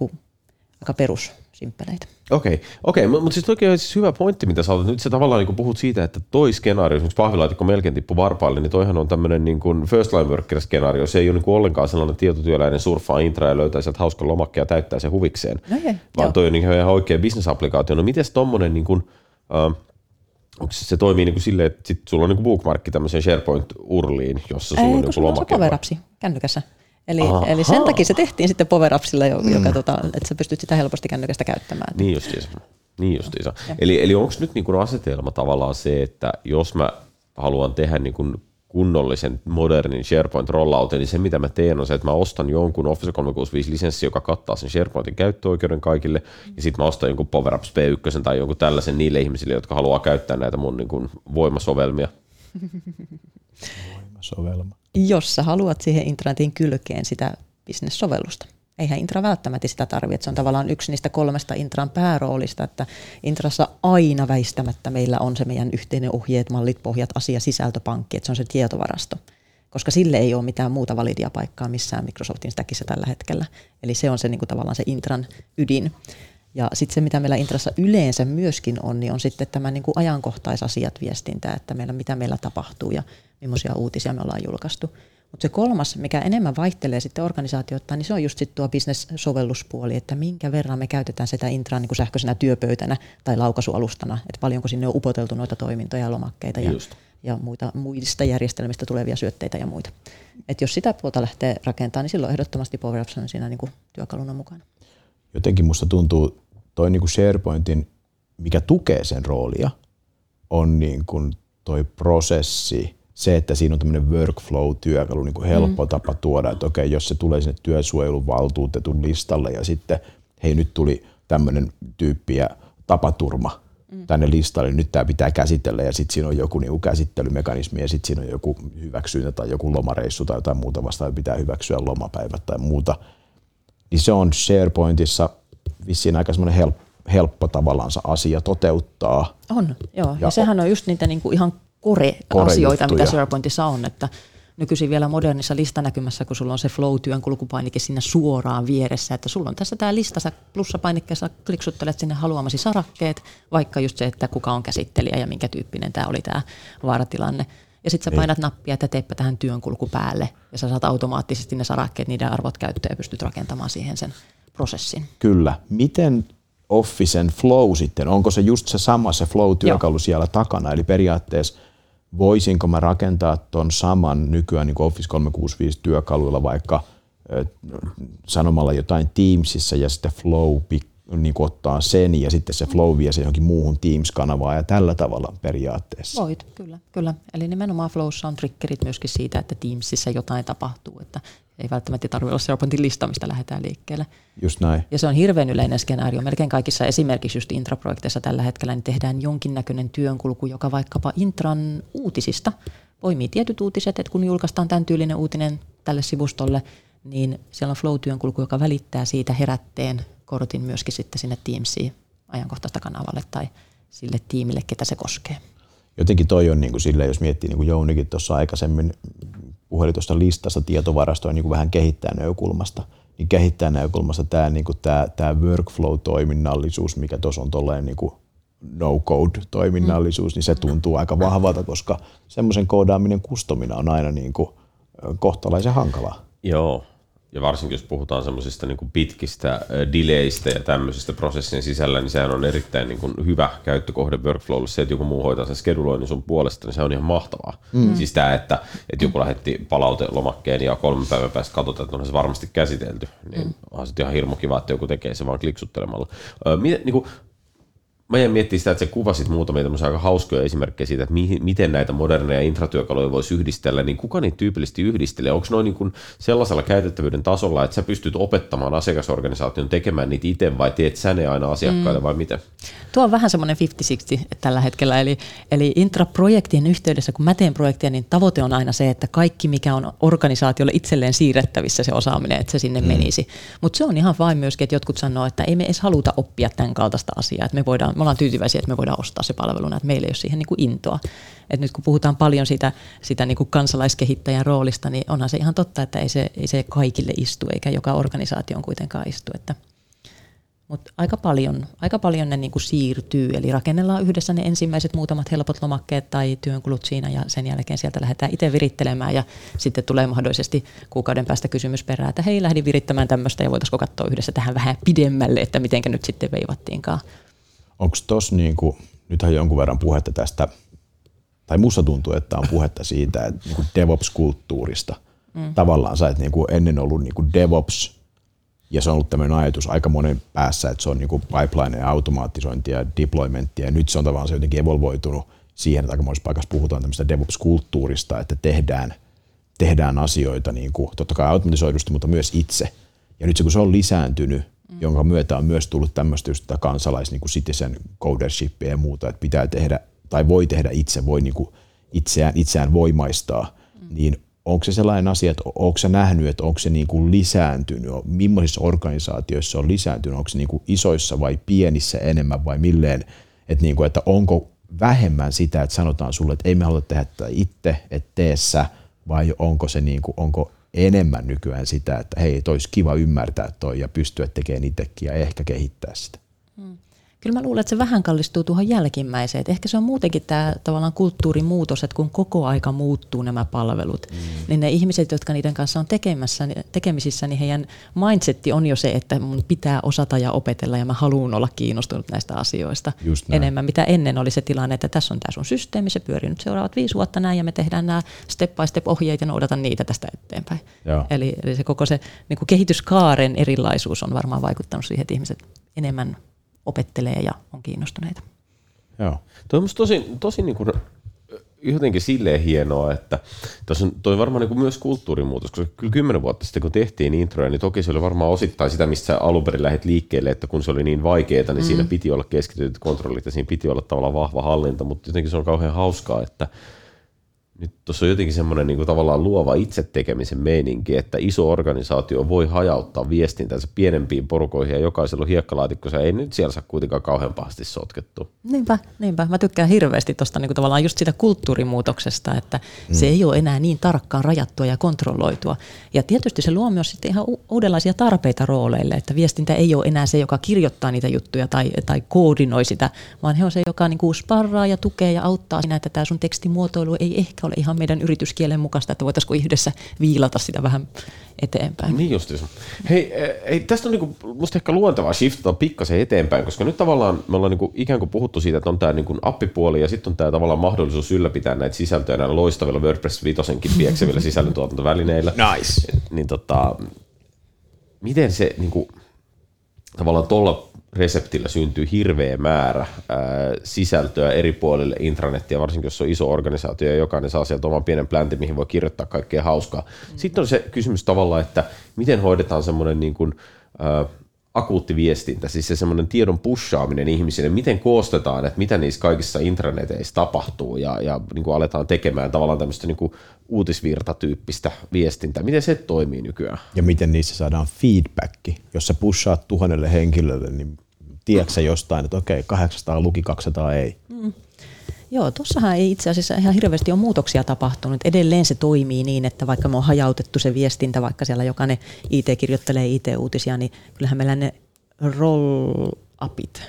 aika perussimpeleitä. Okei, okay. okay. mutta siis toki on siis hyvä pointti, mitä sä olet. Nyt sä tavallaan niin puhut siitä, että toi skenaario, esimerkiksi pahvilaatikko melkein tippu varpaalle, niin toihan on tämmöinen niin kuin first line worker skenaario. Se ei ole niin kuin ollenkaan sellainen tietotyöläinen surfaa intra ja löytää sieltä hauskan lomakkeen ja täyttää se huvikseen. No hei, vaan joo. toi on niin ihan oikea business-applikaatio. No miten tommonen niin kuin, äh, se, toimii niin kuin silleen, että sit sulla on niin kuin bookmarkki tämmöiseen SharePoint-urliin, jossa sulla Ei, on kun joku sulla on se kännykässä. Eli, Aha. eli sen takia se tehtiin sitten power mm. joka, tota, että sä pystyt sitä helposti kännykästä käyttämään. Niin justiinsa. Niin justiinsa. Eli, eli onko nyt niin kuin asetelma tavallaan se, että jos mä haluan tehdä niin kuin kunnollisen modernin SharePoint rolloutin, niin se mitä mä teen on se, että mä ostan jonkun Office 365 lisenssi, joka kattaa sen SharePointin käyttöoikeuden kaikille, ja sitten mä ostan jonkun PowerUps P1 tai jonkun tällaisen niille ihmisille, jotka haluaa käyttää näitä mun niin kuin voimasovelmia. Sovelma. Jos sä haluat siihen intranetin kylkeen sitä business-sovellusta. Eihän Intra välttämättä sitä tarvitse. Se on tavallaan yksi niistä kolmesta Intran pääroolista, että Intrassa aina väistämättä meillä on se meidän yhteinen ohjeet, mallit, pohjat, asia, sisältöpankki, että se on se tietovarasto. Koska sille ei ole mitään muuta validia paikkaa missään Microsoftin stackissa tällä hetkellä. Eli se on se niin kuin tavallaan se Intran ydin. Ja sitten se, mitä meillä Intrassa yleensä myöskin on, niin on sitten tämä niin kuin ajankohtaisasiat viestintä, että meillä, mitä meillä tapahtuu ja millaisia uutisia me ollaan julkaistu. Mutta se kolmas, mikä enemmän vaihtelee sitten organisaatioita, niin se on just sitten tuo business-sovelluspuoli, että minkä verran me käytetään sitä Intraa niin kuin sähköisenä työpöytänä tai laukaisualustana, että paljonko sinne on upoteltu noita toimintoja ja lomakkeita ja, Just. ja muita, muista järjestelmistä tulevia syötteitä ja muita. Et jos sitä puolta lähtee rakentamaan, niin silloin ehdottomasti Power Apps on siinä niin kuin työkaluna mukana. Jotenkin musta tuntuu toi niin kuin SharePointin, mikä tukee sen roolia, on niin kuin toi prosessi, se, että siinä on tämmöinen workflow-työkalu, niin kuin helppo mm. tapa tuoda, että okei, jos se tulee sinne työsuojelun valtuutetun listalle ja sitten hei nyt tuli tämmöinen tyyppi ja tapaturma mm. tänne listalle, niin nyt tämä pitää käsitellä ja sitten siinä on joku niin käsittelymekanismi ja sitten siinä on joku hyväksyntä tai joku lomareissu tai jotain muuta vastaan, pitää hyväksyä lomapäivät tai muuta. Niin se on SharePointissa vissiin aika semmoinen helppo, helppo tavallaan asia toteuttaa. On, joo. Ja, Ja sehän on just niitä niinku ihan kore-asioita, mitä SharePointissa on, että nykyisin vielä modernissa listanäkymässä, kun sulla on se flow-työn kulkupainike siinä suoraan vieressä, että sulla on tässä tämä lista, sä plussapainikkeessa kliksuttelet sinne haluamasi sarakkeet, vaikka just se, että kuka on käsittelijä ja minkä tyyppinen tämä oli tämä vaaratilanne. Ja sitten sä painat nappia, että teepä tähän työnkulku päälle, ja sä saat automaattisesti ne sarakkeet, niiden arvot käyttöön ja pystyt rakentamaan siihen sen prosessin. Kyllä. Miten Officen flow sitten, onko se just se sama se flow-työkalu siellä takana, eli periaatteessa voisinko mä rakentaa ton saman nykyään niin Office 365 työkaluilla vaikka sanomalla jotain Teamsissa ja sitten flow niin ottaa sen ja sitten se flow vie se johonkin muuhun Teams-kanavaan ja tällä tavalla periaatteessa. Voit, kyllä, kyllä. Eli nimenomaan Flowssa on triggerit myöskin siitä, että Teamsissa jotain tapahtuu, että ei välttämättä tarvitse olla SharePointin lista, mistä lähdetään liikkeelle. Just näin. Ja se on hirveän yleinen skenaario. Melkein kaikissa esimerkiksi just intraprojekteissa tällä hetkellä niin tehdään jonkinnäköinen työnkulku, joka vaikkapa intran uutisista poimii tietyt uutiset, että kun julkaistaan tämän tyylinen uutinen tälle sivustolle, niin siellä on flow-työnkulku, joka välittää siitä herätteen kortin myöskin sitten sinne Teamsiin ajankohtaista kanavalle tai sille tiimille, ketä se koskee. Jotenkin toi on niin kuin silleen, jos miettii niin kuin Jounikin tuossa aikaisemmin puheli tuosta listasta tietovarastoa niin kuin vähän kehittää näkökulmasta, niin kehittää näkökulmasta tämä, niin kuin tämä, tämä workflow-toiminnallisuus, mikä tuossa on tolleen niin kuin no-code-toiminnallisuus, niin se tuntuu aika vahvalta, koska semmoisen koodaaminen kustomina on aina niin kuin kohtalaisen hankalaa. Joo, ja varsinkin jos puhutaan semmoisista niin pitkistä delayistä ja tämmöisistä prosessien sisällä, niin sehän on erittäin niin kuin hyvä käyttökohde workflowlle. Se, että joku muu hoitaa sen scheduloinnin sun puolesta, niin se on ihan mahtavaa. Mm. Siis tämä, että, että joku lähetti palautelomakkeen ja kolme päivän päästä katsotaan, että on se varmasti käsitelty, niin mm. onhan se ihan hirmu kiva, että joku tekee se vaan kliksuttelemalla. Miten, niin kuin, Mä jäin miettimään sitä, että sä kuvasit muutamia tämmöisiä aika hauskoja esimerkkejä siitä, että mihin, miten näitä moderneja intratyökaluja voisi yhdistellä, niin kuka niitä tyypillisesti yhdistelee? Onko noin niin sellaisella käytettävyyden tasolla, että sä pystyt opettamaan asiakasorganisaation tekemään niitä itse vai teet sä ne aina asiakkaille mm. vai miten? Tuo on vähän semmoinen 50-60 tällä hetkellä, eli, eli intraprojektien yhteydessä, kun mä teen projektia, niin tavoite on aina se, että kaikki mikä on organisaatiolle itselleen siirrettävissä se osaaminen, että se sinne mm. menisi. Mutta se on ihan vain myöskin, että jotkut sanoo, että ei me edes haluta oppia tämän kaltaista asiaa, että me, voidaan, me ollaan tyytyväisiä, että me voidaan ostaa se palveluna, että meillä ei ole siihen niin kuin intoa. Et nyt kun puhutaan paljon sitä, sitä niin kuin kansalaiskehittäjän roolista, niin onhan se ihan totta, että ei se, ei se kaikille istu, eikä joka organisaation kuitenkaan istu. Että Mutta aika paljon, aika paljon ne niinku siirtyy, eli rakennellaan yhdessä ne ensimmäiset muutamat helpot lomakkeet tai työnkulut siinä ja sen jälkeen sieltä lähdetään itse virittelemään ja sitten tulee mahdollisesti kuukauden päästä kysymys perään, että hei lähdin virittämään tämmöistä ja voitaisiinko katsoa yhdessä tähän vähän pidemmälle, että miten nyt sitten veivattiinkaan. Onko tuossa, niinku, nythän jonkun verran puhetta tästä, tai musta tuntuu, että on puhetta siitä, että niinku DevOps-kulttuurista. Mm. Tavallaan sä et niinku ennen ollut niinku DevOps, ja se on ollut tämmöinen ajatus aika monen päässä, että se on niinku pipeline ja automaattisointia ja deploymenttia. Ja nyt se on tavallaan se jotenkin evolvoitunut siihen, että aika monessa paikassa puhutaan tämmöistä DevOps-kulttuurista, että tehdään, tehdään asioita niin kuin, totta kai automatisoidusti, mutta myös itse. Ja nyt se, kun se on lisääntynyt, mm. jonka myötä on myös tullut tämmöistä just kansalais, niin kuin citizen codershipia ja muuta, että pitää tehdä tai voi tehdä itse, voi niin kuin itseään, itseään voimaistaa, mm. niin onko se sellainen asia, että onko se nähnyt, että onko se niin kuin lisääntynyt, millaisissa organisaatioissa on lisääntynyt, onko se niin kuin isoissa vai pienissä enemmän vai milleen, että, niin kuin, että onko vähemmän sitä, että sanotaan sulle, että ei me haluta tehdä tätä itse, että tee sä, vai onko se niin kuin, onko enemmän nykyään sitä, että hei, olisi kiva ymmärtää toi ja pystyä tekemään itsekin ja ehkä kehittää sitä. Hmm. Kyllä mä luulen, että se vähän kallistuu tuohon jälkimmäiseen. Että ehkä se on muutenkin tämä tavallaan kulttuurimuutos, että kun koko aika muuttuu nämä palvelut, mm. niin ne ihmiset, jotka niiden kanssa on tekemässä, tekemisissä, niin heidän mindsetti on jo se, että mun pitää osata ja opetella ja mä haluan olla kiinnostunut näistä asioista enemmän, mitä ennen oli se tilanne, että tässä on tämä sun systeemi, se pyörii nyt seuraavat viisi vuotta näin ja me tehdään nämä step by step ohjeet ja noudatan niitä tästä eteenpäin. Eli, eli se koko se niin kehityskaaren erilaisuus on varmaan vaikuttanut siihen, että ihmiset enemmän opettelee ja on kiinnostuneita. Joo. Tuo on tosi, tosi niin kuin jotenkin silleen hienoa, että tässä on toi varmaan niin kuin myös kulttuurimuutos, koska kyllä kymmenen vuotta sitten kun tehtiin introja, niin toki se oli varmaan osittain sitä, mistä alun perin lähdet liikkeelle, että kun se oli niin vaikeaa, niin mm. siinä piti olla keskityt kontrollit ja siinä piti olla tavallaan vahva hallinta, mutta jotenkin se on kauhean hauskaa, että nyt tuossa on jotenkin semmoinen niin kuin tavallaan luova itse tekemisen meininki, että iso organisaatio voi hajauttaa viestintänsä pienempiin porukoihin ja jokaisella on hiekkalaatikko, se ei nyt siellä saa kuitenkaan kauhean pahasti sotkettu. Niinpä, niinpä. Mä tykkään hirveästi tuosta niin tavallaan just sitä kulttuurimuutoksesta, että mm. se ei ole enää niin tarkkaan rajattua ja kontrolloitua. Ja tietysti se luo myös sitten ihan uudenlaisia tarpeita rooleille, että viestintä ei ole enää se, joka kirjoittaa niitä juttuja tai, tai koordinoi sitä, vaan he on se, joka niin kuin sparraa ja tukee ja auttaa siinä, että tämä sun tekstimuotoilu ei ehkä ole ihan meidän yrityskielen mukaista, että voitaisiinko yhdessä viilata sitä vähän eteenpäin. Niin just. Hei, ei, tästä on niinku, musta ehkä luontevaa shiftata pikkasen eteenpäin, koska nyt tavallaan me ollaan niinku ikään kuin puhuttu siitä, että on tämä niinku appipuoli ja sitten on tämä tavallaan mahdollisuus ylläpitää näitä sisältöjä näillä loistavilla WordPress 5 pieksevillä sisällöntuotantovälineillä. Nice. Niin tota, miten se niinku, tavallaan tuolla reseptillä syntyy hirveä määrä ää, sisältöä eri puolille intranettia, varsinkin jos on iso organisaatio ja jokainen saa sieltä oman pienen pläntin, mihin voi kirjoittaa kaikkea hauskaa. Mm. Sitten on se kysymys tavallaan, että miten hoidetaan semmoinen niin kuin, ää, akuutti viestintä, siis se semmoinen tiedon pushaaminen ihmisille, miten koostetaan, että mitä niissä kaikissa intraneteissä tapahtuu ja, ja niin kuin aletaan tekemään tavallaan tämmöistä niin kuin uutisvirtatyyppistä viestintää. Miten se toimii nykyään? Ja miten niissä saadaan feedbacki, jos sä pushaat tuhannelle henkilölle, niin tiedätkö jostain, että okei, 800 luki, 200 ei. Mm. Joo, tuossahan ei itse asiassa ihan hirveästi ole muutoksia tapahtunut. Edelleen se toimii niin, että vaikka me on hajautettu se viestintä, vaikka siellä jokainen IT kirjoittelee IT-uutisia, niin kyllähän meillä ne roll-upit,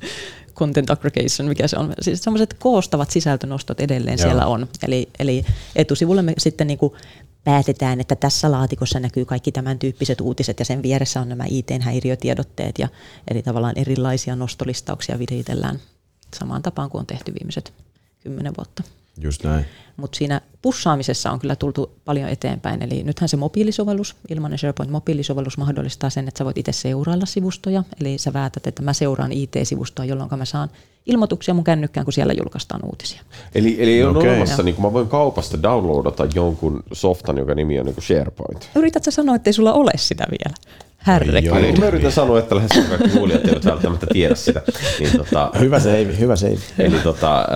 content aggregation, mikä se on, siis sellaiset koostavat sisältönostot edelleen Joo. siellä on. Eli, eli etusivulle me sitten niin kuin päätetään, että tässä laatikossa näkyy kaikki tämän tyyppiset uutiset ja sen vieressä on nämä IT-häiriötiedotteet ja eli tavallaan erilaisia nostolistauksia viritellään samaan tapaan kuin on tehty viimeiset kymmenen vuotta. Just näin. Mutta siinä pussaamisessa on kyllä tultu paljon eteenpäin. Eli nythän se mobiilisovellus, ilmainen SharePoint mobiilisovellus mahdollistaa sen, että sä voit itse seurailla sivustoja. Eli sä päätät, että mä seuraan IT-sivustoa, jolloin mä saan ilmoituksia mun kännykkään, kun siellä julkaistaan uutisia. Eli, eli on okay. olemassa, niin kun mä voin kaupasta downloadata jonkun softan, joka nimi on niin SharePoint. Yritätkö sanoa, että ei sulla ole sitä vielä? Herre. Niin, mä yritän sanoa, että lähes kaikki kuulijat eivät välttämättä tiedä sitä. Niin, tota, hyvä se hyvä se Eli, tota, äh,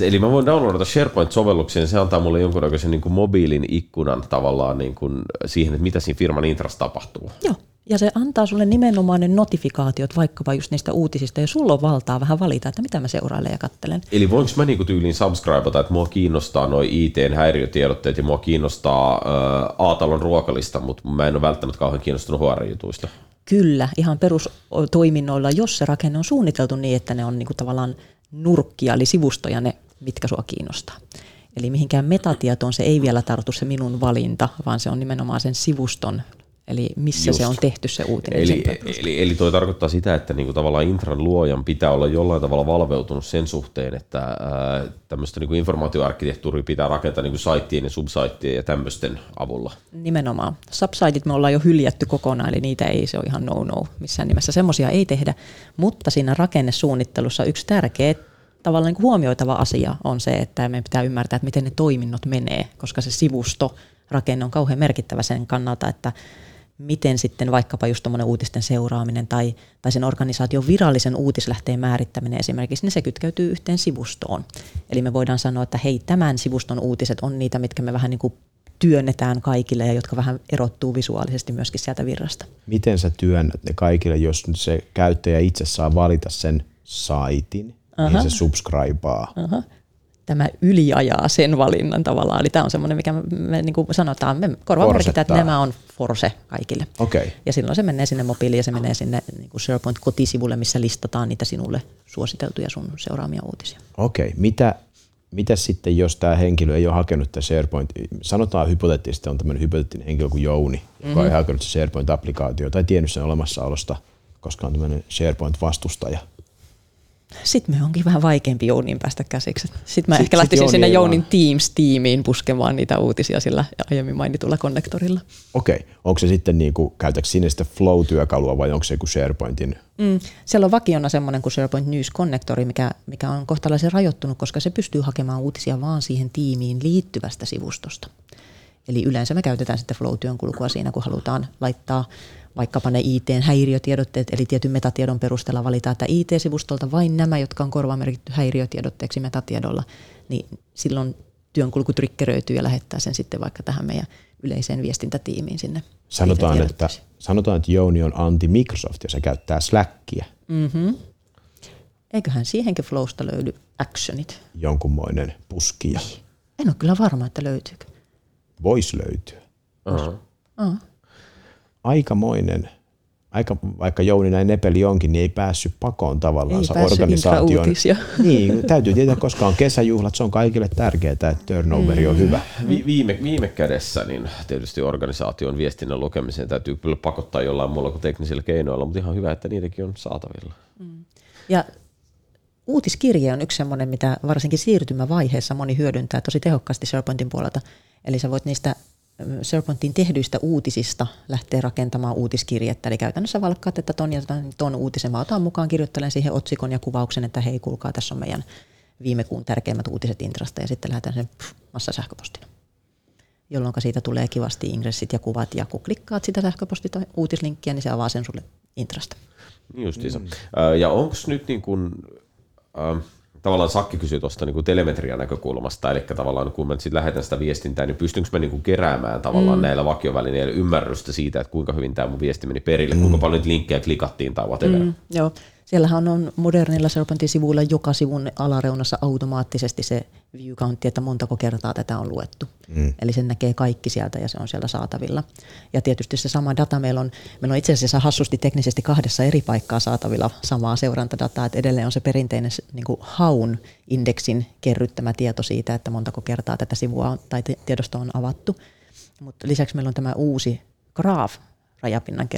eli mä voin downloadata SharePoint-sovelluksen, se antaa mulle jonkunnäköisen niin kuin mobiilin ikkunan tavallaan niin kuin siihen, että mitä siinä firman intras tapahtuu. Joo. Ja se antaa sulle nimenomaan ne notifikaatiot vaikkapa just niistä uutisista, ja sulla on valtaa vähän valita, että mitä mä seurailen ja kattelen. Eli voinko mä niinku tyyliin subscribeata, että mua kiinnostaa noin IT-häiriötiedotteet ja mua kiinnostaa äh, A-talon ruokalista, mutta mä en ole välttämättä kauhean kiinnostunut HR-jutuista? Kyllä, ihan perustoiminnoilla, jos se rakenne on suunniteltu niin, että ne on niinku tavallaan nurkkia, eli sivustoja ne, mitkä sua kiinnostaa. Eli mihinkään metatietoon se ei vielä tartu se minun valinta, vaan se on nimenomaan sen sivuston Eli missä Just. se on tehty se uutinen. Eli, eli, eli toi tarkoittaa sitä, että niinku tavallaan Intran luojan pitää olla jollain tavalla valveutunut sen suhteen, että tämmöistä niinku informaatioarkkitehtuuria pitää rakentaa niinku saittien ja subsaittien ja tämmöisten avulla. Nimenomaan. Subsaitit me ollaan jo hyljätty kokonaan, eli niitä ei, se on ihan no-no missään nimessä. Semmoisia ei tehdä, mutta siinä rakennesuunnittelussa yksi tärkeä tavallaan niin huomioitava asia on se, että me pitää ymmärtää, että miten ne toiminnot menee, koska se sivusto rakenne on kauhean merkittävä sen kannalta, että miten sitten vaikkapa just uutisten seuraaminen tai, tai sen organisaation virallisen uutislähteen määrittäminen esimerkiksi, niin se kytkeytyy yhteen sivustoon. Eli me voidaan sanoa, että hei, tämän sivuston uutiset on niitä, mitkä me vähän niin kuin työnnetään kaikille ja jotka vähän erottuu visuaalisesti myöskin sieltä virrasta. Miten sä työnnät ne kaikille, jos se käyttäjä itse saa valita sen saitin, Aha. niin se subscribaa? Aha tämä yliajaa sen valinnan tavallaan. Eli tämä on semmoinen, mikä me, me niin kuin sanotaan, me korvamerkitään, että nämä on force kaikille. Okay. Ja silloin se menee sinne mobiiliin ja se menee sinne niin kuin SharePoint kotisivulle, missä listataan niitä sinulle suositeltuja sun seuraamia uutisia. Okei, okay. mitä, mitä sitten, jos tämä henkilö ei ole hakenut tätä SharePoint, sanotaan hypoteettisesti on tämmöinen hypoteettinen henkilö kuin Jouni, joka mm-hmm. ei hakenut SharePoint-applikaatio tai tiennyt sen olemassaolosta, koska on tämmöinen SharePoint-vastustaja – sitten me onkin vähän vaikeampi Jounin päästä käsiksi. Sitten mä sit, ehkä lähtisin sinne Jounin Teams-tiimiin puskemaan niitä uutisia sillä aiemmin mainitulla konnektorilla. Okei. Okay. Onko se sitten, niin kuin, käytätkö sinne sitä Flow-työkalua vai onko se joku SharePointin? Mm. Siellä on vakiona semmoinen kuin SharePoint News-konnektori, mikä, mikä on kohtalaisen rajoittunut, koska se pystyy hakemaan uutisia vaan siihen tiimiin liittyvästä sivustosta. Eli yleensä me käytetään sitten Flow-työn kulkua siinä, kun halutaan laittaa vaikkapa ne IT-häiriötiedotteet, eli tietyn metatiedon perusteella valitaan, että IT-sivustolta vain nämä, jotka on korvamerkitty häiriötiedotteeksi metatiedolla, niin silloin työnkulku triggeröityy ja lähettää sen sitten vaikka tähän meidän yleiseen viestintätiimiin sinne. Sanotaan, että, sanotaan, että Jouni on anti-Microsoft ja se käyttää Slackia. Mm-hmm. Eiköhän siihenkin Flowsta löydy actionit. Jonkunmoinen puskija. En ole kyllä varma, että löytyykö. Voisi löytyä. Uh-huh. Uh-huh aikamoinen, aika, vaikka Jouni näin nepeli onkin, niin ei päässyt pakoon tavallaan organisaation. Niin, täytyy tietää, koska on kesäjuhlat, se on kaikille tärkeää, että turnoveri mm. on hyvä. Vi- viime, viime kädessä niin tietysti organisaation viestinnän lukemiseen täytyy kyllä pakottaa jollain muulla kuin teknisillä keinoilla, mutta ihan hyvä, että niitäkin on saatavilla. Mm. Ja uutiskirje on yksi sellainen, mitä varsinkin siirtymävaiheessa moni hyödyntää tosi tehokkaasti SharePointin puolelta. Eli sä voit niistä SharePointin tehdyistä uutisista lähtee rakentamaan uutiskirjettä. Eli käytännössä valkkaat, että ton ja ton uutisen mä otan mukaan, kirjoittelen siihen otsikon ja kuvauksen, että hei kuulkaa, tässä on meidän viime kuun tärkeimmät uutiset Intrasta ja sitten lähetän sen massa sähköpostina. Jolloin siitä tulee kivasti ingressit ja kuvat ja kun klikkaat sitä sähköposti tai uutislinkkiä, niin se avaa sen sulle Intrasta. Justiinsa. Mm. Ja onko nyt niin kuin, äh, tavallaan Sakki kysyi tuosta niin telemetrian näkökulmasta, eli tavallaan kun mä sitten lähetän sitä viestintää, niin pystynkö mä niin kuin keräämään tavallaan mm. näillä vakiovälineillä ymmärrystä siitä, että kuinka hyvin tämä mun viesti meni perille, mm. kuinka paljon niitä linkkejä klikattiin tai whatever. Mm, joo, Siellähän on modernilla SharePointin sivuilla joka sivun alareunassa automaattisesti se view countti, että montako kertaa tätä on luettu. Mm. Eli sen näkee kaikki sieltä ja se on siellä saatavilla. Ja tietysti se sama data meillä on, meillä on itse asiassa hassusti teknisesti kahdessa eri paikkaa saatavilla samaa seurantadataa, että edelleen on se perinteinen niin kuin haun indeksin kerryttämä tieto siitä, että montako kertaa tätä sivua on, tai tiedosto on avattu. Mutta lisäksi meillä on tämä uusi Graph rajapinnan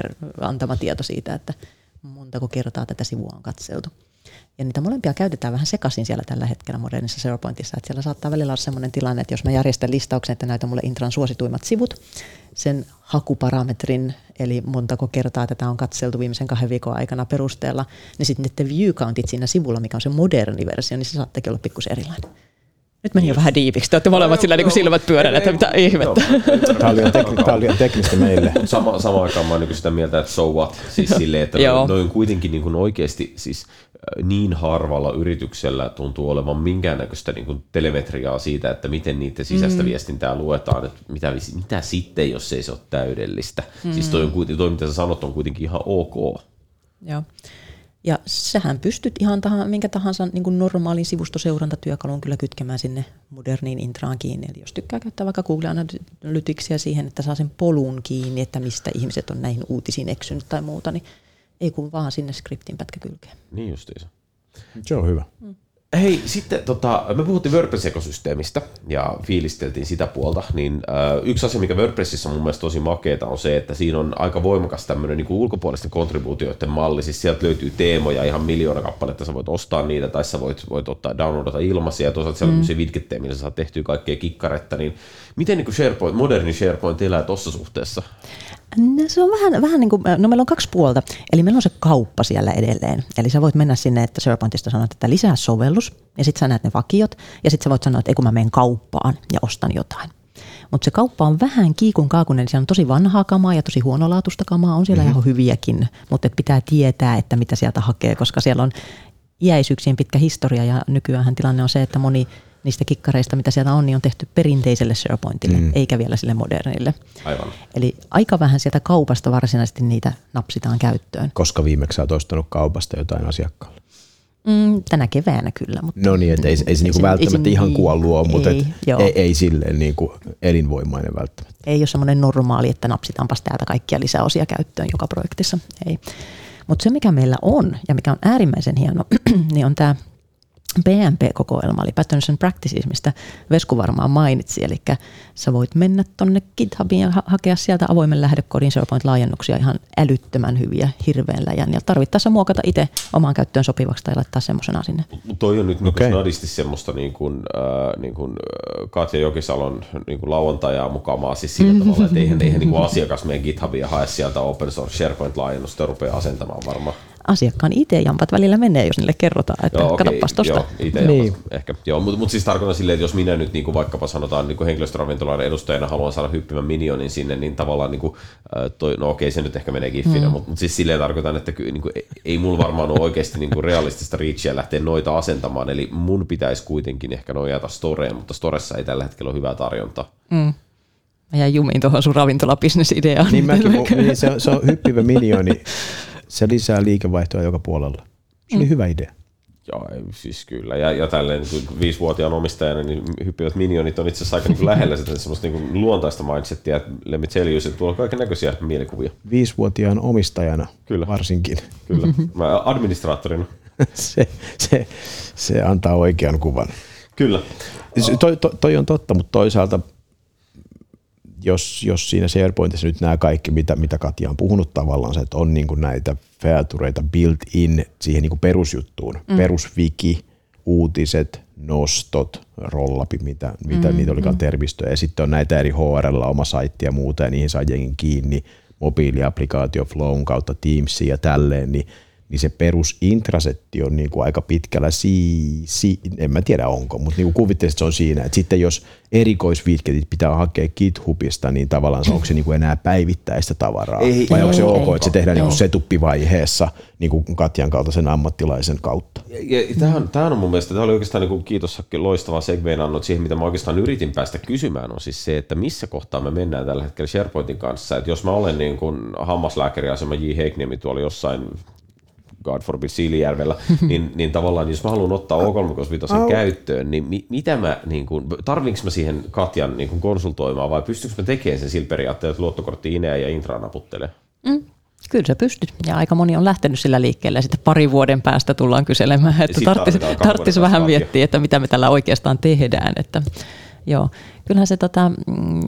antama tieto siitä, että montako kertaa tätä sivua on katseltu. Ja niitä molempia käytetään vähän sekaisin siellä tällä hetkellä modernissa SharePointissa. Että siellä saattaa välillä olla sellainen tilanne, että jos mä järjestän listauksen, että näytä mulle Intran suosituimmat sivut, sen hakuparametrin, eli montako kertaa tätä on katseltu viimeisen kahden viikon aikana perusteella, niin sitten niiden view countit siinä sivulla, mikä on se moderni versio, niin se saattakin olla pikkusen erilainen. Nyt meni jo vähän diipiksi. Te olette molemmat sillä niin silmät pyörän, että mitä ihmettä. Tämä oli tekni, tämä oli teknistä meille. Sama, sama aikaan mä niin sitä mieltä, että so what. Siis silleen, että noin on kuitenkin niin kuin oikeasti siis niin harvalla yrityksellä tuntuu olevan minkäännäköistä niin kuin telemetriaa siitä, että miten niiden sisäistä mm. viestintää luetaan, että mitä, mitä sitten, jos ei se ole täydellistä. Mm. Siis toi, on, toi, mitä sä sanot, on kuitenkin ihan ok. Joo. Ja sähän pystyt ihan tahan, minkä tahansa niin kuin normaalin sivustoseurantatyökalun kyllä kytkemään sinne moderniin intraan kiinni. Eli jos tykkää käyttää vaikka Google Analyticsia siihen, että saa sen polun kiinni, että mistä ihmiset on näihin uutisiin eksynyt tai muuta, niin ei kun vaan sinne skriptin pätkä kylkeen. Niin justiinsa. Se on hyvä. Mm. Hei, sitten tota, me puhuttiin WordPress-ekosysteemistä ja fiilisteltiin sitä puolta, niin äh, yksi asia, mikä WordPressissa on mun mielestä tosi makeeta, on se, että siinä on aika voimakas tämmöinen niin ulkopuolisten kontribuutioiden malli, siis sieltä löytyy teemoja, ihan miljoona kappaletta, sä voit ostaa niitä, tai sä voit, voit ottaa downloadata ilmaisia, ja toisaalta siellä on mm. vitkettejä, millä sä saat tehtyä kaikkea kikkaretta, niin miten niin kuin SharePoint, moderni SharePoint elää tuossa suhteessa? No, se on vähän, vähän niin kuin, no meillä on kaksi puolta. Eli meillä on se kauppa siellä edelleen. Eli sä voit mennä sinne, että SharePointista sanot, että lisää sovellus, ja sitten sä näet ne vakiot, ja sitten sä voit sanoa, että ei kun mä menen kauppaan ja ostan jotain. Mutta se kauppa on vähän kiikun kaakunen, siellä on tosi vanhaa kamaa ja tosi huonolaatuista kamaa, on siellä mm-hmm. ihan hyviäkin, mutta pitää tietää, että mitä sieltä hakee, koska siellä on iäisyyksien pitkä historia ja nykyään tilanne on se, että moni niistä kikkareista, mitä sieltä on, niin on tehty perinteiselle SharePointille, mm. eikä vielä sille modernille. Aivan. Eli aika vähän sieltä kaupasta varsinaisesti niitä napsitaan käyttöön. Koska viimeksi olet ostanut kaupasta jotain asiakkaalle? Mm, tänä keväänä kyllä. Mutta no niin, että ei, ei se niinku välttämättä ei ihan niin, kuollut ole, mutta ei, et, ei, ei silleen niinku elinvoimainen välttämättä. Ei ole semmoinen normaali, että napsitaanpas täältä kaikkia lisäosia käyttöön joka projektissa. Ei. Mutta se, mikä meillä on ja mikä on äärimmäisen hieno, niin on tämä PMP-kokoelma, eli Patterns and Practices, mistä Vesku varmaan mainitsi. Eli sä voit mennä tonne GitHubiin ja ha- hakea sieltä avoimen lähdekodin SharePoint-laajennuksia ihan älyttömän hyviä hirveän läjän. Ja tarvittaessa muokata itse omaan käyttöön sopivaksi tai laittaa semmoisena sinne. Mutta toi on nyt niinku okay. nadisti semmoista niin kuin, äh, niin kuin Katja Jokisalon niin kuin lauantajaa mukamaa siis sillä tavalla, että eihän, eihän niin kuin asiakas meidän GitHubiin ja hae sieltä open source SharePoint-laajennusta ja rupeaa asentamaan varmaan asiakkaan IT-jampat välillä menee, jos niille kerrotaan, että joo, katsopas tosta. Joo, it niin. ehkä. Joo, mutta mut siis tarkoitan silleen, että jos minä nyt niin kuin vaikkapa sanotaan niin henkilöstöravintolaiden edustajana haluan saada hyppimän minionin sinne, niin tavallaan niin kuin, toi, no okei, se nyt ehkä menee giffinä, mm. mutta mut siis silleen tarkoitan, että niin kuin, ei mulla varmaan ole oikeasti niin kuin realistista reachia lähteä noita asentamaan, eli mun pitäisi kuitenkin ehkä nojata storeen, mutta storessa ei tällä hetkellä ole hyvää tarjontaa. Mm. Mä jäin jumiin tuohon sun ravintolabisnesideaan. Niin, mäkin, niin se, on, se on hyppivä minioni se lisää liikevaihtoa joka puolella. Se oli mm. hyvä idea. Joo, siis kyllä. Ja, ja tälleen niin viisivuotiaan omistajana niin hyppivät minionit on itse asiassa aika niin lähellä sitä semmoista niin luontaista mindsettiä, että tell you, että tuolla on kaiken näköisiä mielikuvia. Viisivuotiaan omistajana kyllä. varsinkin. Kyllä. Mä administraattorina. se, se, se antaa oikean kuvan. Kyllä. Toi, toi, toi on totta, mutta toisaalta jos, jos siinä SharePointissa nyt nämä kaikki, mitä, mitä Katja on puhunut tavallaan, että on niin kuin näitä featureita built-in siihen niin kuin perusjuttuun, mm. perusviki, uutiset, nostot, rollapi, mitä, mitä mm, niitä olikaan mm. termistöjä, ja sitten on näitä eri HRL, oma saitti ja muuta, ja niihin saa jengi kiinni, mobiiliaplikaatio Flown kautta Teamsia ja tälleen, niin niin se perus intrasetti on niin kuin aika pitkällä, si, si, en mä tiedä onko, mutta niin kuvittelisin, että se on siinä. Että sitten jos erikoisvitketit pitää hakea GitHubista, niin tavallaan onko se niin kuin enää päivittäistä tavaraa? Ei, vai ei, onko se ok, ei, että se tehdään niin setuppivaiheessa niin kuin Katjan kaltaisen ammattilaisen kautta? Ja, ja tämähän, tämähän on mun mielestä, tämä oli oikeastaan niin kuin, kiitos loistava segveen annot siihen, mitä mä oikeastaan yritin päästä kysymään, on siis se, että missä kohtaa me mennään tällä hetkellä SharePointin kanssa. Että jos mä olen niin kuin hammaslääkäriasema J. Heikniemi tuolla jossain God forbid Siilijärvellä, niin, niin tavallaan jos mä haluan ottaa O365 oh. käyttöön, niin mi, mitä mä, niin kuin, tarvinko mä siihen Katjan niin kuin konsultoimaan vai pystyykö mä tekemään sen sillä periaatteella, että luottokortti Ineä ja Intra naputtelee? Mm. Kyllä sä pystyt. Ja aika moni on lähtenyt sillä liikkeelle ja sitten pari vuoden päästä tullaan kyselemään, että tarvitsisi, tarvitsisi vähän miettiä, että mitä me tällä oikeastaan tehdään. Että, joo. Kyllähän se tota, mm,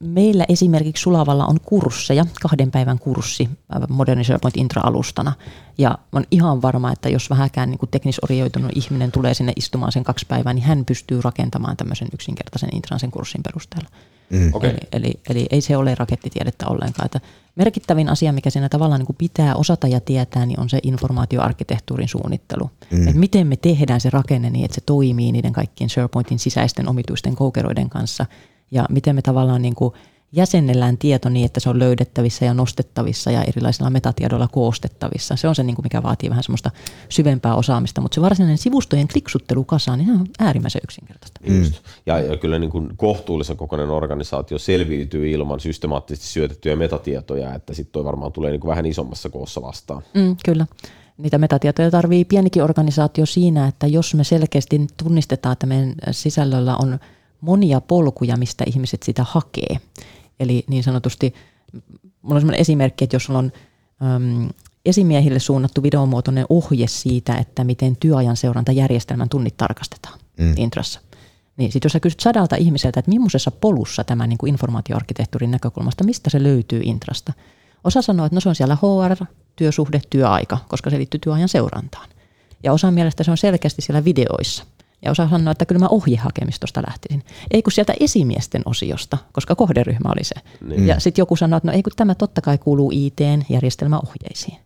Meillä esimerkiksi Sulavalla on kursseja, kahden päivän kurssi äh, Modern SharePoint Intra-alustana. Ja on ihan varma, että jos vähäkään niin teknisoriioitunut ihminen tulee sinne istumaan sen kaksi päivää, niin hän pystyy rakentamaan tämmöisen yksinkertaisen Intran sen kurssin perusteella. Mm. Okay. Eli, eli, eli ei se ole rakettitiedettä ollenkaan. Että merkittävin asia, mikä siinä tavallaan niin pitää osata ja tietää, niin on se informaatioarkkitehtuurin suunnittelu. Mm. Et miten me tehdään se rakenne niin, että se toimii niiden kaikkien SharePointin sisäisten omituisten koukeroiden kanssa – ja miten me tavallaan niin kuin jäsennellään tieto niin, että se on löydettävissä ja nostettavissa ja erilaisilla metatiedoilla koostettavissa. Se on se, niin kuin mikä vaatii vähän semmoista syvempää osaamista, mutta se varsinainen sivustojen kliksuttelu kasaan, niin se on äärimmäisen yksinkertaista. Mm. Ja, ja kyllä niin kuin kohtuullisen kokoinen organisaatio selviytyy ilman systemaattisesti syötettyjä metatietoja, että sitten toi varmaan tulee niin kuin vähän isommassa koossa vastaan. Mm, kyllä. niitä metatietoja tarvii pienikin organisaatio siinä, että jos me selkeästi tunnistetaan, että meidän sisällöllä on monia polkuja, mistä ihmiset sitä hakee. Eli niin sanotusti, mulla on sellainen esimerkki, että jos sulla on äm, esimiehille suunnattu videomuotoinen ohje siitä, että miten työajan seurantajärjestelmän tunnit tarkastetaan mm. intrassa. Niin sitten jos sä kysyt sadalta ihmiseltä, että millaisessa polussa tämä niin kuin informaatioarkkitehtuurin näkökulmasta, mistä se löytyy intrasta. Osa sanoo, että no se on siellä HR, työsuhde, työaika, koska se liittyy työajan seurantaan. Ja osa mielestä se on selkeästi siellä videoissa. Ja osa sanoo, että kyllä mä ohjehakemistosta lähtisin. Ei kun sieltä esimiesten osiosta, koska kohderyhmä oli se. Niin. Ja sitten joku sanoo, että no ei kun tämä totta kai kuuluu ITn järjestelmäohjeisiin.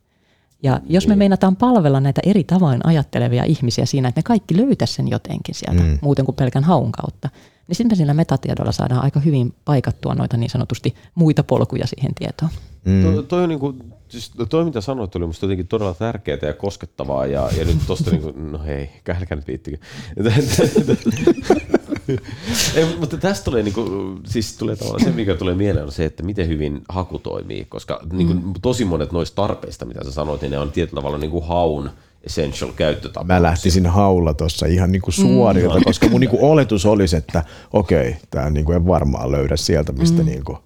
Ja jos me niin. meinataan palvella näitä eri tavoin ajattelevia ihmisiä siinä, että ne kaikki löytäisi sen jotenkin sieltä, mm. muuten kuin pelkän haun kautta, niin sitten me sillä metatiedolla saadaan aika hyvin paikattua noita niin sanotusti muita polkuja siihen tietoon. Mm. Toi, toi, on niin kuin, siis toi mitä sanoit oli musta jotenkin todella tärkeää ja koskettavaa ja, ja nyt tosta niin kuin, no hei, kähälkä nyt viittikin. Ei, mutta tästä tulee, niin kuin, siis tulee tavallaan se, mikä tulee mieleen, on se, että miten hyvin haku toimii, koska niin kuin, mm. tosi monet noista tarpeista, mitä sä sanoit, niin ne on tietyllä tavalla niin kuin haun essential käyttötapa. Mä lähtisin haulla tuossa ihan niinku suorilta, mm. koska mun niinku oletus olisi, että okei, okay, tämä niinku en varmaan löydä sieltä, mistä mm. niinku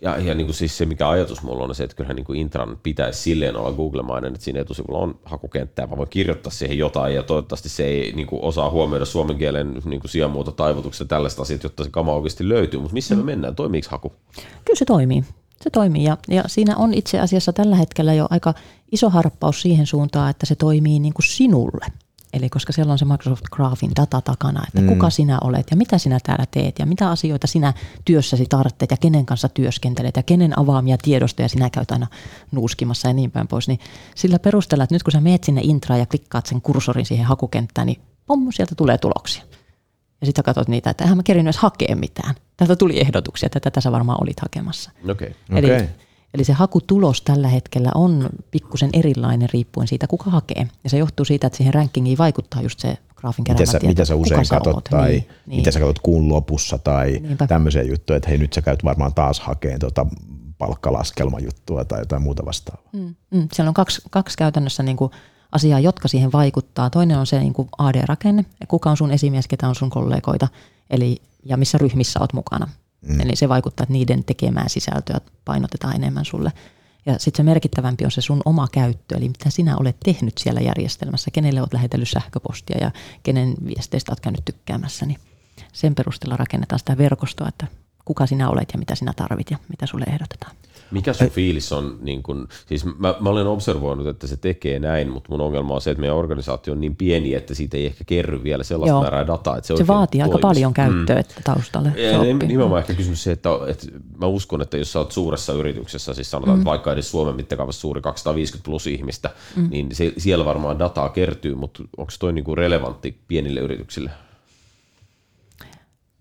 ja, ja niin kuin siis se, mikä ajatus mulla on, se, että kyllähän niin kuin Intran pitäisi silleen olla Google-mainen, että siinä etusivulla on hakukenttä ja mä voin kirjoittaa siihen jotain ja toivottavasti se ei niin kuin osaa huomioida suomen kielen niin kuin sijamuoto taivutuksia tällaista asiat, jotta se kama oikeasti löytyy. Mutta missä mm. me mennään? Toimiiko haku? Kyllä se toimii. Se toimii ja, ja siinä on itse asiassa tällä hetkellä jo aika iso harppaus siihen suuntaan, että se toimii niin kuin sinulle – Eli koska siellä on se Microsoft Graphin data takana, että mm. kuka sinä olet ja mitä sinä täällä teet ja mitä asioita sinä työssäsi tarvitset ja kenen kanssa työskentelet ja kenen avaamia tiedostoja sinä käyt aina nuuskimassa ja niin päin pois. Niin sillä perusteella, että nyt kun sä meet sinne intraan ja klikkaat sen kursorin siihen hakukenttään, niin pom, sieltä tulee tuloksia. Ja sitten katsot niitä, että eihän mä kerin myös hakea mitään. Täältä tuli ehdotuksia, että tätä sä varmaan olit hakemassa. Okay. Eli okay. Eli se hakutulos tällä hetkellä on pikkusen erilainen riippuen siitä, kuka hakee. Ja se johtuu siitä, että siihen rankingiin vaikuttaa just se graafin mitä sä, mitä sä usein katsot tai niin, niin. mitä sä katsot kuun lopussa tai Niinpä. tämmöisiä juttuja, että hei nyt sä käyt varmaan taas hakeen tuota palkkalaskelmajuttua tai jotain muuta vastaavaa. Mm, mm. Siellä on kaksi, kaksi käytännössä niin kuin asiaa, jotka siihen vaikuttaa. Toinen on se niin kuin AD-rakenne, kuka on sun esimies, ketä on sun kollegoita, eli ja missä ryhmissä olet mukana. Mm. Eli se vaikuttaa, että niiden tekemää sisältöä painotetaan enemmän sulle. Ja sitten se merkittävämpi on se sun oma käyttö, eli mitä sinä olet tehnyt siellä järjestelmässä, kenelle olet lähetellyt sähköpostia ja kenen viesteistä olet käynyt tykkäämässä. Niin sen perusteella rakennetaan sitä verkostoa, että kuka sinä olet ja mitä sinä tarvit ja mitä sulle ehdotetaan. Mikä sun fiilis on, niin kun, siis mä, mä olen observoinut, että se tekee näin, mutta mun ongelma on se, että meidän organisaatio on niin pieni, että siitä ei ehkä kerry vielä sellaista Joo. määrää dataa, että se, se vaatii toimisi. aika paljon käyttöä mm. taustalle. Ja nimenomaan ehkä kysymys se, että, että mä uskon, että jos sä oot suuressa yrityksessä, siis sanotaan, mm. että vaikka edes Suomen mittakaavassa suuri 250 plus ihmistä, mm. niin se, siellä varmaan dataa kertyy, mutta onko se toi niin kuin relevantti pienille yrityksille?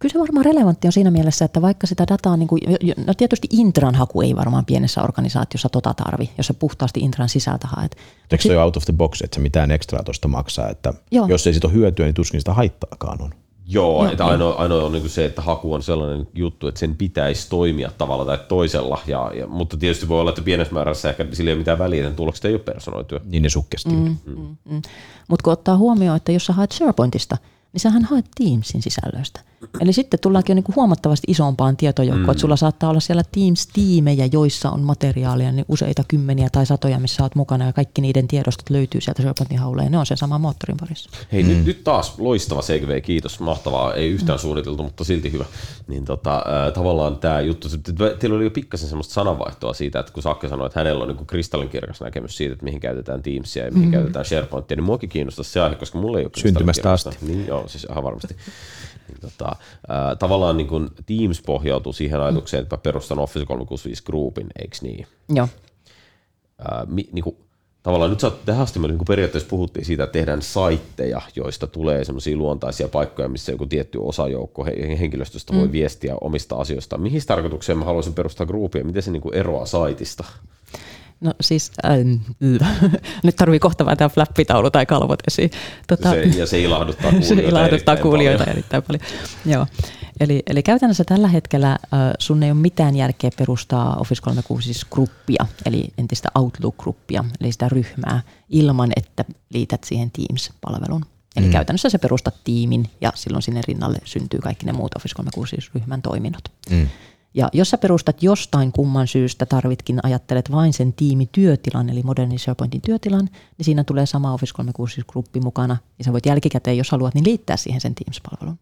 Kyllä se varmaan relevantti on siinä mielessä, että vaikka sitä dataa, niin kuin, no tietysti Intran haku ei varmaan pienessä organisaatiossa tota tarvi, jos se puhtaasti Intran sisältä haet. Eikö se out of the box, että se mitään ekstraa tuosta maksaa, että Joo. jos ei siitä ole hyötyä, niin tuskin sitä haittaakaan on. Joo, Joo. Että ainoa, ainoa on niin se, että haku on sellainen juttu, että sen pitäisi toimia tavalla tai toisella, ja, ja, mutta tietysti voi olla, että pienessä määrässä ehkä sillä ei ole mitään väliä, että tulokset ei ole personoituja. Niin ne sukkesti. Mm. mm, mm. Mutta kun ottaa huomioon, että jos sä haet SharePointista – niin sähän haet Teamsin sisällöistä. Eli sitten tullaankin jo niin kuin huomattavasti isompaan tietojoukkoon, mm. että sulla saattaa olla siellä Teams-tiimejä, joissa on materiaalia, niin useita kymmeniä tai satoja, missä olet mukana, ja kaikki niiden tiedostot löytyy sieltä SharePointin hauleen, ne on sen saman moottorin parissa. Hei, mm. nyt, nyt taas loistava segway, kiitos, mahtavaa, ei yhtään mm. suunniteltu, mutta silti hyvä. Niin tota, äh, tavallaan tämä juttu, teillä oli jo pikkasen semmoista sananvaihtoa siitä, että kun Sakke sanoi, että hänellä on niin kristallinkirkas näkemys siitä, että mihin käytetään Teamsia ja mihin mm. käytetään SharePointia, niin muakin kiinnostaa se aihe, koska mulla ei ole Syntymästä asti. Niin, joo, siis ihan varmasti. Niin tota, ää, tavallaan niin kuin Teams pohjautuu siihen ajatukseen, että mä perustan Office 365 Groupin, eikö niin? Joo. Ää, mi, niin kuin, tavallaan nyt saat, tähän asti me niin periaatteessa puhuttiin siitä, että tehdään saitteja, joista tulee semmoisia luontaisia paikkoja, missä joku tietty osajoukko henkilöstöstä voi mm. viestiä omista asioista. Mihin tarkoitukseen mä haluaisin perustaa groupia? Miten se niin kuin eroaa saitista? No siis, äh, nyt tarvii kohta vähän tämä flappitaulu tai kalvot esiin. Tota, se, ja se ilahduttaa kuulijoita Se ilahduttaa erittäin kuulijoita paljon. erittäin paljon. Joo. eli, eli käytännössä tällä hetkellä äh, sun ei ole mitään järkeä perustaa Office 365-gruppia, eli entistä Outlook-gruppia, eli sitä ryhmää, ilman että liität siihen Teams-palvelun. Eli mm. käytännössä se perustat tiimin ja silloin sinne rinnalle syntyy kaikki ne muut Office 365-ryhmän toiminnot. Mm. Ja jos sä perustat jostain kumman syystä, tarvitkin, ajattelet vain sen tiimityötilan, eli modernin SharePointin työtilan, niin siinä tulee sama Office 365-gruppi mukana, ja sä voit jälkikäteen, jos haluat, niin liittää siihen sen Teams-palvelun.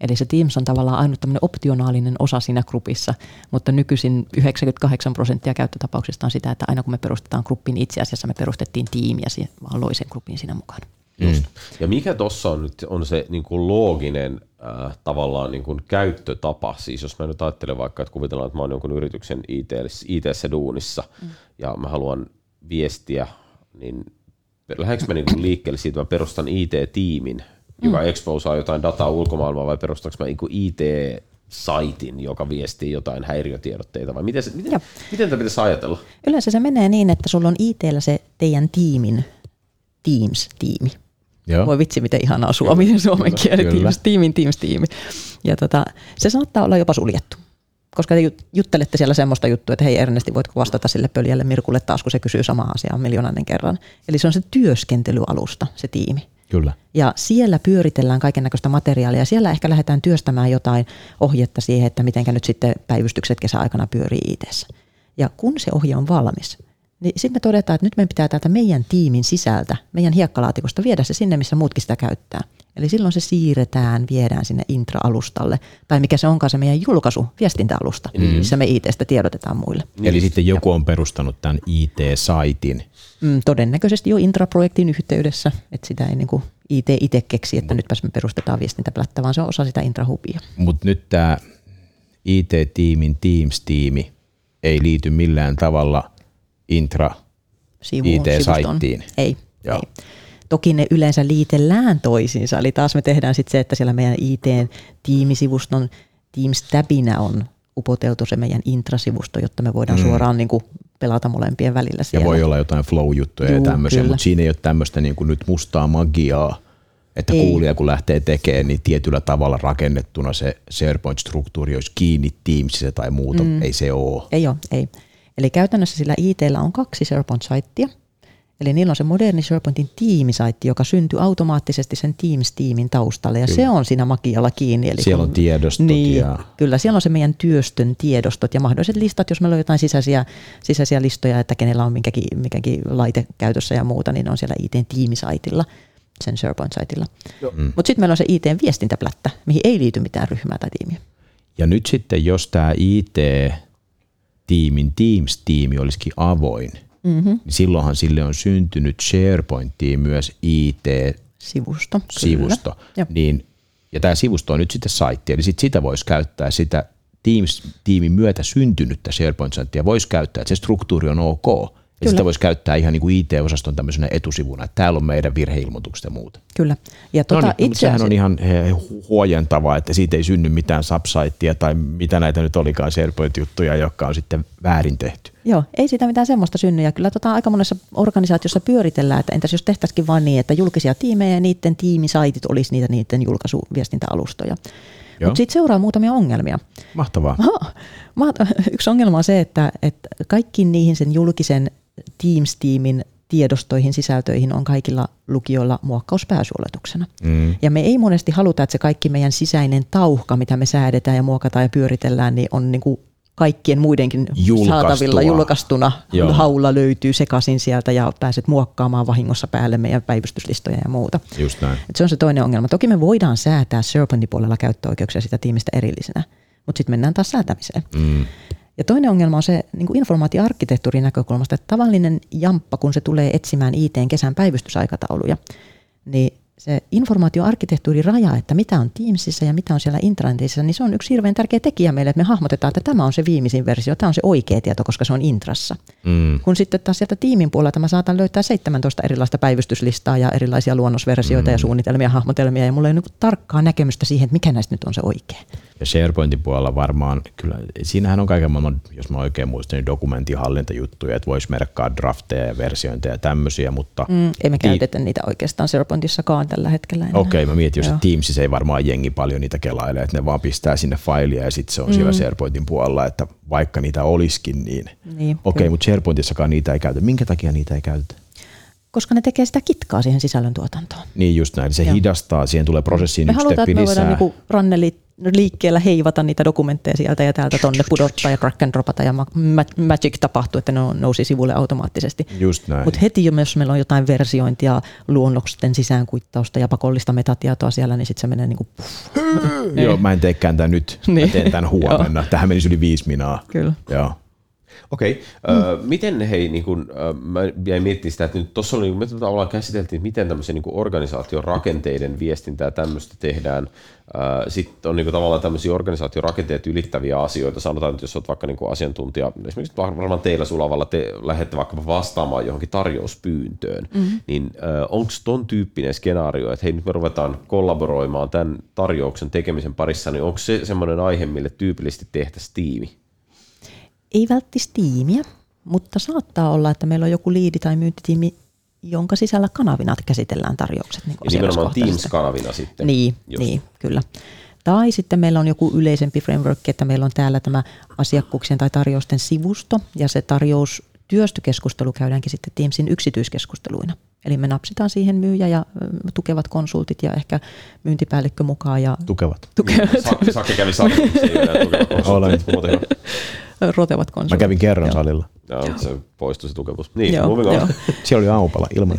Eli se Teams on tavallaan ainut tämmöinen optionaalinen osa siinä grupissa, mutta nykyisin 98 prosenttia käyttötapauksista on sitä, että aina kun me perustetaan gruppin, niin itse asiassa me perustettiin tiimi ja vaan loi sen grupin siinä mukana. Just. Mm. Ja mikä tuossa on nyt on se niin kuin looginen äh, tavallaan niin kuin käyttötapa? Siis jos mä nyt ajattelen vaikka, että kuvitellaan, että mä oon jonkun yrityksen IT, IT-ssä duunissa mm. ja mä haluan viestiä, niin lähdenkö mä niin kuin liikkeelle siitä, että mä perustan IT-tiimin, joka mm. exposaa jotain dataa ulkomaailmaa vai perustanko mä niin kuin IT saitin, joka viestii jotain häiriötiedotteita, vai miten, se, miten, miten tätä pitäisi ajatella? Yleensä se menee niin, että sulla on ITllä se teidän tiimin Teams-tiimi. Joo. Voi vitsi, miten ihanaa suomi, kyllä, suomen kieli, kyllä. Teams, tiimin Teams-tiimi. Ja tota, se saattaa olla jopa suljettu. Koska te juttelette siellä semmoista juttua, että hei Ernesti, voitko vastata sille pöljälle Mirkulle taas, kun se kysyy samaa asiaa miljoonannen kerran. Eli se on se työskentelyalusta, se tiimi. Kyllä. Ja siellä pyöritellään kaiken näköistä materiaalia. Siellä ehkä lähdetään työstämään jotain ohjetta siihen, että miten nyt sitten päivystykset kesäaikana pyörii it Ja kun se ohje on valmis, niin sitten me todetaan, että nyt meidän pitää täältä meidän tiimin sisältä, meidän hiekkalaatikosta viedä se sinne, missä muutkin sitä käyttää. Eli silloin se siirretään, viedään sinne intra-alustalle, tai mikä se onkaan se meidän julkaisu, viestintäalusta, mm. missä me IT-stä tiedotetaan muille. Eli sitten joku on perustanut tämän IT-saitin. Mm, todennäköisesti jo intraprojektin yhteydessä, että sitä ei niin kuin IT itse keksi, että nytpäs me perustetaan viestintäplättä, vaan se on osa sitä intrahubia. Mutta nyt tämä IT-tiimin Teams-tiimi ei liity millään tavalla – intra IT-saittiin? Ei, Joo. ei. Toki ne yleensä liitellään toisiinsa, eli taas me tehdään sitten se, että siellä meidän IT-tiimisivuston Teams-täbinä on upoteltu se meidän intrasivusto, jotta me voidaan mm. suoraan niin kuin pelata molempien välillä siellä. Ja voi olla jotain flow-juttuja Juu, ja tämmöisiä, kyllä. mutta siinä ei ole tämmöistä niin kuin nyt mustaa magiaa, että ei. kuulija kun lähtee tekemään, niin tietyllä tavalla rakennettuna se SharePoint-struktuuri olisi kiinni Teamsissa tai muuta. Mm. Ei se ole. Ei ole, ei. Eli käytännössä sillä ITllä on kaksi SharePoint-saittia. Eli niillä on se moderni SharePointin tiimisaitti, joka syntyy automaattisesti sen Teams-tiimin taustalle, ja kyllä. se on siinä makialla kiinni. Eli siellä kun, on tiedostot. Niin, ja... Kyllä, siellä on se meidän työstön tiedostot ja mahdolliset listat, jos meillä on jotain sisäisiä, sisäisiä listoja, että kenellä on mikäkin, mikäkin laite käytössä ja muuta, niin ne on siellä IT-tiimisaitilla sen SharePoint-saitilla. Mm. Mutta sitten meillä on se IT-viestintäplättä, mihin ei liity mitään ryhmää tai tiimiä. Ja nyt sitten, jos tämä IT tiimin Teams-tiimi olisikin avoin, mm-hmm. niin silloinhan sille on syntynyt SharePointiin myös IT-sivusto. Sivusto. Niin, ja tämä sivusto on nyt sitten saitti, eli sit sitä voisi käyttää sitä Teams-tiimin myötä syntynyttä SharePoint-saittia voisi käyttää, että se struktuuri on ok. Kyllä. sitä voisi käyttää ihan niin kuin IT-osaston tämmöisenä etusivuna, että täällä on meidän virheilmoitukset ja muuta. Kyllä. Ja tuota, no niin, itse sehän on ihan huojentavaa, että siitä ei synny mitään subsaittia tai mitä näitä nyt olikaan SharePoint-juttuja, jotka on sitten väärin tehty. Joo, ei siitä mitään semmoista synny. Ja kyllä tota, aika monessa organisaatiossa pyöritellään, että entäs jos tehtäisikin vain niin, että julkisia tiimejä ja niiden tiimisaitit olisi niitä niiden julkaisuviestintäalustoja. Mutta sitten seuraa muutamia ongelmia. Mahtavaa. Yksi ongelma on se, että, että kaikki niihin sen julkisen Teams-tiimin tiedostoihin, sisältöihin on kaikilla lukijoilla muokkaus pääsyoletuksena. Mm. Ja me ei monesti haluta, että se kaikki meidän sisäinen tauhka, mitä me säädetään ja muokataan ja pyöritellään, niin on niin kuin kaikkien muidenkin Julkaistua. saatavilla julkaistuna. Joo. Haulla löytyy sekaisin sieltä ja pääset muokkaamaan vahingossa päälle meidän päivystyslistoja ja muuta. Just näin. Et se on se toinen ongelma. Toki me voidaan säätää Serpentin puolella käyttöoikeuksia sitä tiimistä erillisenä, mutta sitten mennään taas säätämiseen. Mm. Ja toinen ongelma on se niin informaatioarkkitehtuurin näkökulmasta, että tavallinen jamppa, kun se tulee etsimään ITn kesän päivystysaikatauluja, niin se informaatioarkkitehtuuri raja, että mitä on Teamsissa ja mitä on siellä intranetissa, niin se on yksi hirveän tärkeä tekijä meille, että me hahmotetaan, että tämä on se viimeisin versio, tämä on se oikea tieto, koska se on intrassa. Mm. Kun sitten taas sieltä tiimin puolelta mä saatan löytää 17 erilaista päivystyslistaa ja erilaisia luonnosversioita mm. ja suunnitelmia, hahmotelmia, ja mulla ei ole niin tarkkaa näkemystä siihen, että mikä näistä nyt on se oikea. Ja SharePointin puolella varmaan, kyllä, siinähän on kaiken maailman, jos mä oikein muistan, niin dokumentinhallintajuttuja, että voisi merkkaa drafteja ja versiointeja ja tämmöisiä, mutta... Mm, ei me ti- käytetä niitä oikeastaan SharePointissakaan tällä hetkellä enää. Okei, okay, mä mietin, jos. Teamsissa ei varmaan jengi paljon niitä kelailee, että ne vaan pistää sinne failia ja sitten se on mm. siellä SharePointin puolella, että vaikka niitä olisikin, niin Niin, okei, okay, mutta SharePointissakaan niitä ei käytetä. Minkä takia niitä ei käytetä? Koska ne tekee sitä kitkaa siihen sisällöntuotantoon. Niin just näin, se Joo. hidastaa, siihen tulee prosessiin Me yksi halutaan, että me voidaan niinku ranneli liikkeellä heivata niitä dokumentteja sieltä ja täältä tonne pudottaa ja crack and dropata ja ma- ma- magic tapahtuu, että ne nousi sivulle automaattisesti. Just näin. Mutta heti jos meillä on jotain versiointia, luonnoksten sisäänkuittausta ja pakollista metatietoa siellä, niin sitten se menee niinku puff. Joo, mä en teekään tämän nyt, niin. Niin. mä teen tämän huomenna. Tähän menisi yli viisi minaa. Kyllä. Joo. Okei, okay. mm. miten hei, niin kun, äh, mä jäin miettimään sitä, että nyt tuossa oli, me tavallaan käsiteltiin, että miten tämmöisen niin organisaation rakenteiden viestintää tämmöistä tehdään. Äh, Sitten on niin kuin, tavallaan tämmöisiä organisaatiorakenteet ylittäviä asioita. Sanotaan, että jos olet vaikka niin kuin asiantuntija, esimerkiksi varmaan teillä Sulavalla te lähdette vaikka vastaamaan johonkin tarjouspyyntöön, mm-hmm. niin äh, onko ton tyyppinen skenaario, että hei nyt me ruvetaan kollaboroimaan tämän tarjouksen tekemisen parissa, niin onko se semmoinen aihe, mille tyypillisesti tehtäisiin tiimi? Ei välttis tiimiä, mutta saattaa olla, että meillä on joku liidi tai myyntitiimi, jonka sisällä kanavina käsitellään tarjoukset. Niin Ja nimenomaan. Teams-kanavina sitten. Niin, Just. niin, kyllä. Tai sitten meillä on joku yleisempi framework, että meillä on täällä tämä asiakkuuksien tai tarjousten sivusto, ja se tarjous työstökeskustelu käydäänkin sitten Teamsin yksityiskeskusteluina. Eli me napsitaan siihen myyjä ja ö, tukevat konsultit ja ehkä myyntipäällikkö mukaan ja Tukevat. tukevat, Sakke, Sakke kävi salilla, se ei enää tukeva konsultti, Olen. Rotevat konsultit. Mä kävin kerran Joo. salilla. Joo, mutta se poistui se tukevuus. Niin, Joo, moving on. joo. Siellä oli aupala ilman.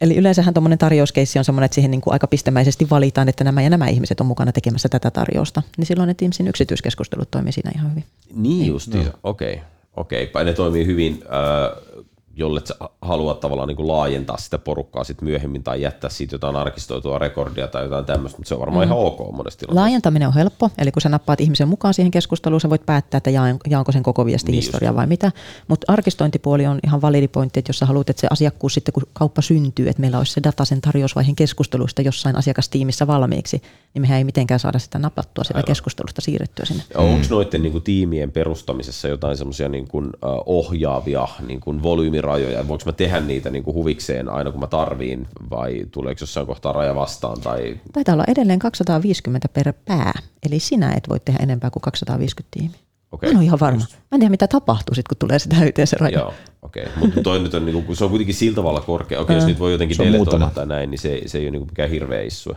Eli yleensähän tuommoinen tarjouskeissi on semmoinen, että siihen niin kuin aika pistemäisesti valitaan, että nämä ja nämä ihmiset on mukana tekemässä tätä tarjousta. Niin silloin ne Teamsin yksityiskeskustelut toimii siinä ihan hyvin. Niin justiinsa, okei. Okei, okay. ne toimii hyvin, äh, jolle sä haluat tavallaan niin kuin laajentaa sitä porukkaa sit myöhemmin tai jättää siitä jotain arkistoitua rekordia tai jotain tämmöistä, mutta se on varmaan mm. ihan ok monesti tilanteessa. Laajentaminen on helppo, eli kun sä nappaat ihmisen mukaan siihen keskusteluun, sä voit päättää, että jaan, jaanko sen koko viesti Niin historia vai mitä. Mutta arkistointipuoli on ihan validi pointti, että jos sä haluat, että se asiakkuus sitten, kun kauppa syntyy, että meillä olisi se data sen tarjousvaiheen keskusteluista jossain asiakastiimissä valmiiksi, niin mehän ei mitenkään saada sitä napattua sitä keskustelusta siirrettyä sinne. Ja Onko noiden niin kuin, tiimien perustamisessa jotain semmoisia niin kuin, ohjaavia niin kuin, volyymirajoja? Voinko mä tehdä niitä niin kuin, huvikseen aina kun mä tarviin vai tuleeko jossain kohtaa raja vastaan? Tai... Taitaa olla edelleen 250 per pää, eli sinä et voi tehdä enempää kuin 250 tiimiä. Okei. Mä en ole ihan varma. Mä en tiedä, mitä tapahtuu sitten, kun tulee sitä yhteen se raja. Joo, okei. Okay. Mutta toi nyt on, niin kuin, se on kuitenkin sillä tavalla korkea. Okei, okay, jos nyt voi jotenkin deletoida tai näin, niin se, se ei ole niin kuin mikään hirveä issue.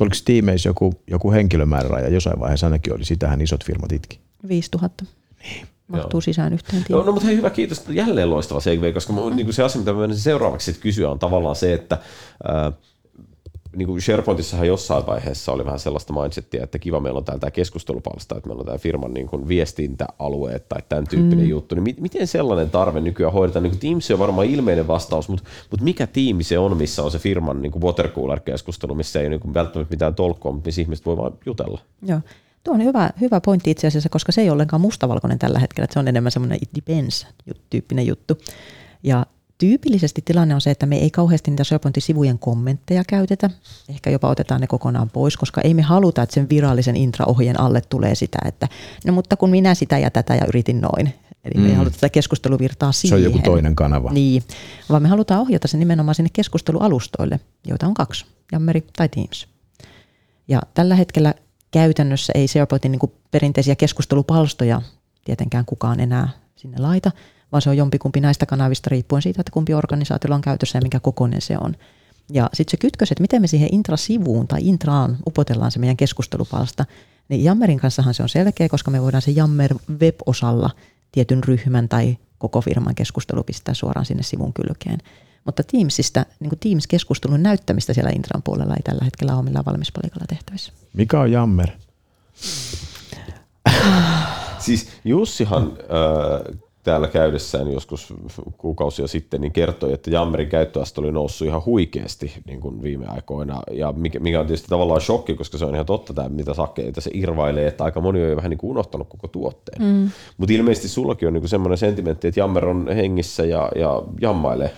Oliko tiimeissä joku, joku henkilömääräraja? Jossain vaiheessa ainakin oli. Sitähän isot firmat itki. 5000. Niin. Mahtuu Joo. sisään yhteen Joo, tiimiin. no mutta hei, hyvä, kiitos. Jälleen loistava segue, koska mä, niin kuin se asia, mitä mä seuraavaksi kysyä, on tavallaan se, että ää, niin kuin SharePointissahan jossain vaiheessa oli vähän sellaista mindsettiä, että kiva, meillä on täällä tämä keskustelupalsta, että meillä on tämä firman niin kuin viestintäalueet tai tämän tyyppinen mm. juttu. Niin mi- miten sellainen tarve nykyään hoidetaan? Niin kuin Teams on varmaan ilmeinen vastaus, mutta, mutta mikä tiimi se on, missä on se firman niin kuin watercooler-keskustelu, missä ei ole niin kuin välttämättä mitään tolkkoa, mutta missä ihmiset voi vaan jutella? Joo. Tuo on hyvä, hyvä pointti itse asiassa, koska se ei ollenkaan mustavalkoinen tällä hetkellä, että se on enemmän semmoinen it depends tyyppinen juttu. Ja tyypillisesti tilanne on se, että me ei kauheasti niitä SharePoint-sivujen kommentteja käytetä. Ehkä jopa otetaan ne kokonaan pois, koska ei me haluta, että sen virallisen intraohjeen alle tulee sitä, että no mutta kun minä sitä ja tätä ja yritin noin. Eli me ei haluta tätä keskusteluvirtaa siihen. Se on joku toinen kanava. Niin, vaan me halutaan ohjata se nimenomaan sinne keskustelualustoille, joita on kaksi, Jammeri tai Teams. Ja tällä hetkellä käytännössä ei SharePointin niin perinteisiä keskustelupalstoja tietenkään kukaan enää sinne laita, vaan se on jompikumpi näistä kanavista riippuen siitä, että kumpi organisaatiolla on käytössä ja mikä kokoinen se on. Ja sitten se kytkös, että miten me siihen intrasivuun tai intraan upotellaan se meidän keskustelupalsta, niin Jammerin kanssahan se on selkeä, koska me voidaan se Jammer web-osalla tietyn ryhmän tai koko firman keskustelu pistää suoraan sinne sivun kylkeen. Mutta Teamsista, niin kuin Teams-keskustelun näyttämistä siellä intran puolella ei tällä hetkellä ole millään valmispalikalla tehtävissä. Mikä on jammer? Siis Jussihan äh, täällä käydessään joskus kuukausia sitten niin kertoi, että Jammerin käyttöaste oli noussut ihan huikeasti niin kuin viime aikoina, ja mikä, mikä on tietysti tavallaan shokki, koska se on ihan totta tämä, mitä Sakke, että se irvailee, että aika moni on jo vähän niin kuin unohtanut koko tuotteen. Mm. Mutta ilmeisesti sullakin on niin kuin semmoinen sentimentti, että Jammer on hengissä ja, ja jammailee.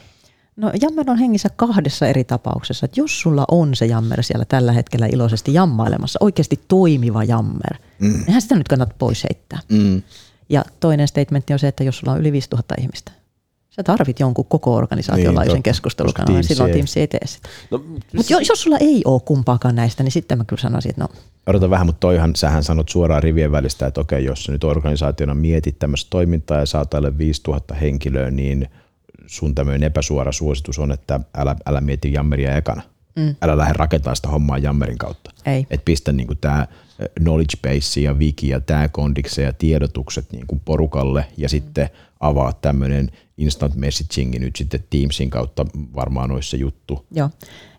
No Jammer on hengissä kahdessa eri tapauksessa. Että jos sulla on se Jammer siellä tällä hetkellä iloisesti jammailemassa, oikeasti toimiva Jammer, mm. eihän sitä nyt kannata pois heittää. Mm. Ja toinen statementti on se, että jos sulla on yli 5000 ihmistä, Sä tarvit jonkun koko organisaation Niin, keskustelukanavan, koska silloin Teams ei tee sitä. No, Mutta jos, jos sulla ei ole kumpaakaan näistä, niin sitten mä kyllä sanoisin, että no Odota vähän, mutta toihan, sähän sanot suoraan rivien välistä, että okei, jos nyt organisaationa mietit tämmöistä toimintaa ja saat alle 5000 henkilöä, niin sun tämmöinen epäsuora suositus on, että älä, älä mieti jammeria ekana. Mm. Älä lähde rakentamaan sitä hommaa jammerin kautta. Ei. Et pistä niinku tämä knowledge base ja wiki ja tämä kondikse ja tiedotukset niinku porukalle ja mm. sitten avaa tämmöinen instant messaging nyt sitten Teamsin kautta varmaan olisi se juttu. Joo.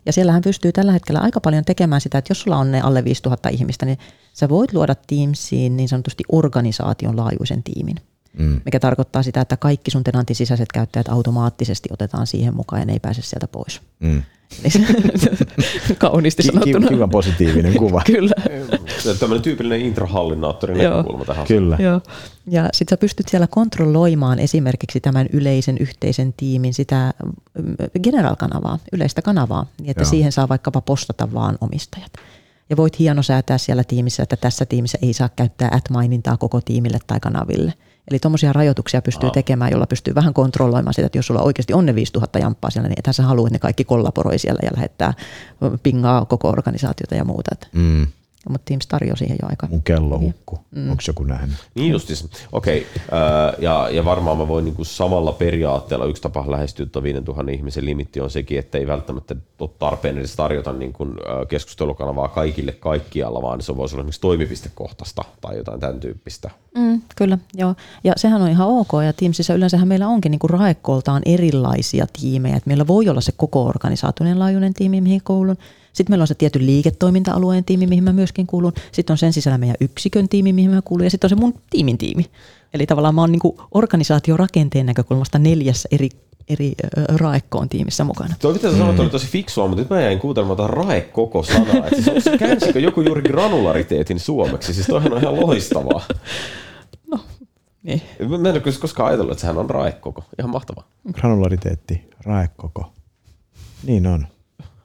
Ja siellähän pystyy tällä hetkellä aika paljon tekemään sitä, että jos sulla on ne alle 5000 ihmistä, niin sä voit luoda Teamsiin niin sanotusti organisaation laajuisen tiimin. Mm. Mikä tarkoittaa sitä, että kaikki sun tenantin sisäiset käyttäjät automaattisesti otetaan siihen mukaan ja ne ei pääse sieltä pois. Mm. Kauniisti Ki- sanottuna. Kiva positiivinen kuva. Kyllä. Tämmöinen tyypillinen intrahallinnaattorin näkökulma tähän. Kyllä. Joo. Ja sitten sä pystyt siellä kontrolloimaan esimerkiksi tämän yleisen yhteisen tiimin sitä mm, general-kanavaa, yleistä kanavaa, niin että Joo. siihen saa vaikkapa postata vaan omistajat. Ja voit hieno säätää siellä tiimissä, että tässä tiimissä ei saa käyttää at-mainintaa koko tiimille tai kanaville. Eli tuommoisia rajoituksia pystyy tekemään, jolla pystyy vähän kontrolloimaan sitä, että jos sulla oikeasti on ne 5000 jamppaa siellä, niin ethän sä halua, että ne kaikki kollaboroi siellä ja lähettää pingaa koko organisaatiota ja muuta. Mm. Mutta Teams tarjoaa siihen jo aika. Mun kello hukku. Mm. Onko joku nähnyt? Niin justis. Okei. Okay. Ja, ja varmaan mä voin niinku samalla periaatteella yksi tapa lähestyä tuon 5000 ihmisen limitti on sekin, että ei välttämättä ole tarpeen edes tarjota niinku, ö, keskustelukanavaa kaikille kaikkialla, vaan se voisi olla esimerkiksi toimipistekohtaista tai jotain tämän tyyppistä. Mm, kyllä, joo. Ja sehän on ihan ok. Ja Teamsissa yleensähän meillä onkin niin raekoltaan erilaisia tiimejä. Et meillä voi olla se koko organisaation laajuinen tiimi, mihin kuulun. Sitten meillä on se tietty liiketoiminta-alueen tiimi, mihin mä myöskin kuulun. Sitten on sen sisällä meidän yksikön tiimi, mihin mä kuulun. Ja sitten on se mun tiimin tiimi. Eli tavallaan mä oon niin organisaatiorakenteen näkökulmasta neljässä eri, eri raekkoon tiimissä mukana. Tuo mitä sä sanoit oli tosi fiksua, mutta nyt mä jäin kuuntelemaan tätä rae koko sanaa. Et siis se- joku juuri granulariteetin suomeksi? Siis toihan on ihan loistavaa. Niin. Mä en ole kyllä koskaan ajatellut, että sehän on rae koko. Ihan mahtavaa. Granulariteetti, raekoko. Niin on.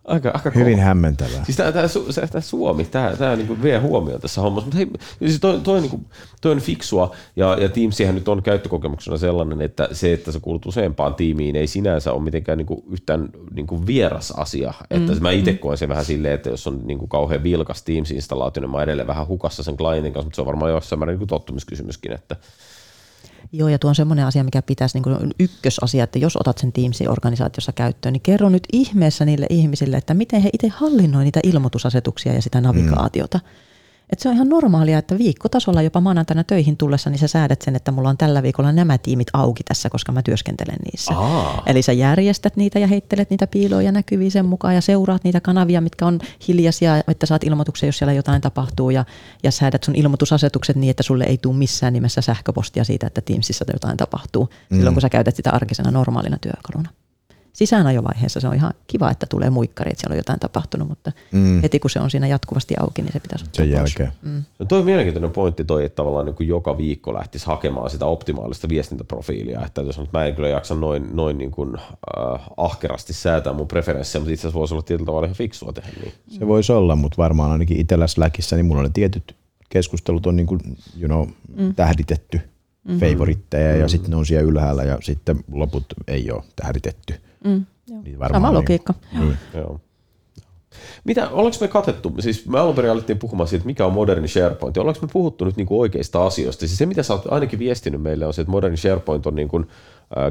Aika, aika Hyvin kova. hämmentävää. Siis tämä, tämä, tämä Suomi, tämä, tämä niin vie huomioon tässä hommassa, mutta hei, siis toi, toi, niin kuin, toi on fiksua, ja, ja Teamsihän nyt on käyttökokemuksena sellainen, että se, että sä kuulut useampaan tiimiin, ei sinänsä ole mitenkään niin kuin, yhtään niin kuin vieras asia. Että mä itse koen sen vähän silleen, että jos on niin kuin, kauhean vilkas Teams-installaatio, niin mä edelleen vähän hukassa sen clientin kanssa, mutta se on varmaan jossain määrin niin kuin tottumiskysymyskin, että Joo, ja tuo on semmoinen asia, mikä pitäisi niin kuin ykkösasia, että jos otat sen Teamsin organisaatiossa käyttöön, niin kerro nyt ihmeessä niille ihmisille, että miten he itse hallinnoi niitä ilmoitusasetuksia ja sitä navigaatiota. Mm. Et se on ihan normaalia, että viikkotasolla jopa maanantaina töihin tullessa, niin sä säädät sen, että mulla on tällä viikolla nämä tiimit auki tässä, koska mä työskentelen niissä. Aa. Eli sä järjestät niitä ja heittelet niitä piiloja näkyviin sen mukaan ja seuraat niitä kanavia, mitkä on hiljaisia, että saat ilmoituksen, jos siellä jotain tapahtuu ja, ja säädät sun ilmoitusasetukset niin, että sulle ei tule missään nimessä sähköpostia siitä, että Teamsissa jotain tapahtuu silloin, kun sä käytät sitä arkisena normaalina työkaluna. Sisäänajovaiheessa se on ihan kiva, että tulee muikkari, että siellä on jotain tapahtunut, mutta mm. heti kun se on siinä jatkuvasti auki, niin se pitäisi ottaa Sen pois. jälkeen. No toi on mielenkiintoinen pointti toi, että tavallaan niin kuin joka viikko lähtisi hakemaan sitä optimaalista viestintäprofiilia. Että jos nyt mä en kyllä jaksa noin, noin niin kuin, äh, ahkerasti säätää mun preferenssejä, mutta itse asiassa voisi olla tietyllä tavalla ihan fiksua tehdä niin. Se voisi olla, mutta varmaan ainakin itsellä Slackissa, niin mulla ne tietyt keskustelut on niin kuin, you know, mm. tähditetty mm-hmm. favoritteja ja sitten ne on siellä ylhäällä ja sitten loput ei ole tähditetty. Mm, joo. Niin Sama niin- logiikka. Niin. Joo. Mitä, ollaanko me katettu, siis me alun perin alettiin puhumaan siitä, mikä on moderni SharePoint, ja ollaanko me puhuttu nyt niinku oikeista asioista? Siis se, mitä sä oot ainakin viestinyt meille, on se, että moderni SharePoint on niinku,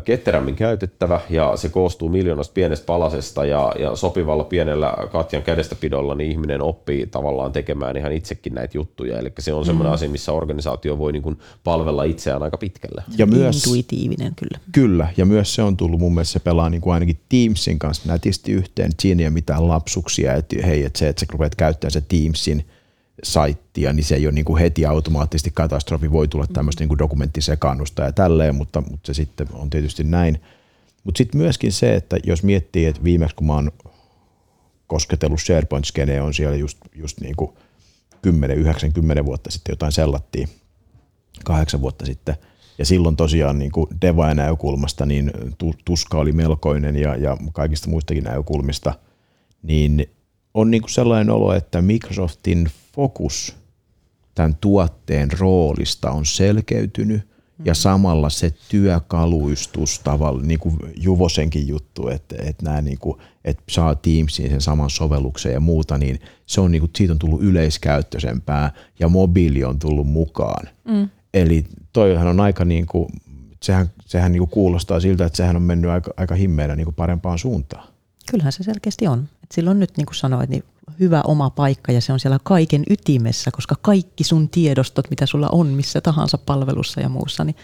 ketterämmin käytettävä, ja se koostuu miljoonasta pienestä palasesta, ja, ja sopivalla pienellä Katjan kädestäpidolla niin ihminen oppii tavallaan tekemään ihan itsekin näitä juttuja, eli se on semmoinen asia, missä organisaatio voi niinku palvella itseään aika pitkälle. Ja myös, Intuitiivinen kyllä. kyllä, ja myös se on tullut mun mielestä, se pelaa niin kuin ainakin Teamsin kanssa nätisti yhteen, siinä ei ole mitään lapsuksia, että hei, että se, että sä rupeat käyttämään se Teamsin saittia, niin se ei ole niin kuin heti automaattisesti katastrofi, voi tulla tämmöistä niin kuin dokumenttisekannusta ja tälleen, mutta, mutta se sitten on tietysti näin. Mutta sitten myöskin se, että jos miettii, että viimeksi kun mä oon kosketellut SharePoint-skeneen, on siellä just, just niin kuin 10, 9, 10 vuotta sitten jotain sellattiin, kahdeksan vuotta sitten, ja silloin tosiaan niin kuin Devain näkökulmasta niin tu- tuska oli melkoinen ja, ja kaikista muistakin näkökulmista, niin on niin kuin sellainen olo, että Microsoftin fokus tämän tuotteen roolista on selkeytynyt ja samalla se työkaluistus tavalla, niin kuin Juvosenkin juttu, että, että, nämä niin kuin, että saa Teamsiin sen saman sovelluksen ja muuta, niin se on niin kuin, siitä on tullut yleiskäyttöisempää ja mobiili on tullut mukaan. Mm. Eli toihan on aika niin kuin, sehän, sehän niin kuin kuulostaa siltä, että sehän on mennyt aika, aika himmeillä niin kuin parempaan suuntaan. Kyllähän se selkeästi on. Et sillä on nyt, niin kuin sanoit, niin hyvä oma paikka ja se on siellä kaiken ytimessä, koska kaikki sun tiedostot, mitä sulla on missä tahansa palvelussa ja muussa, niin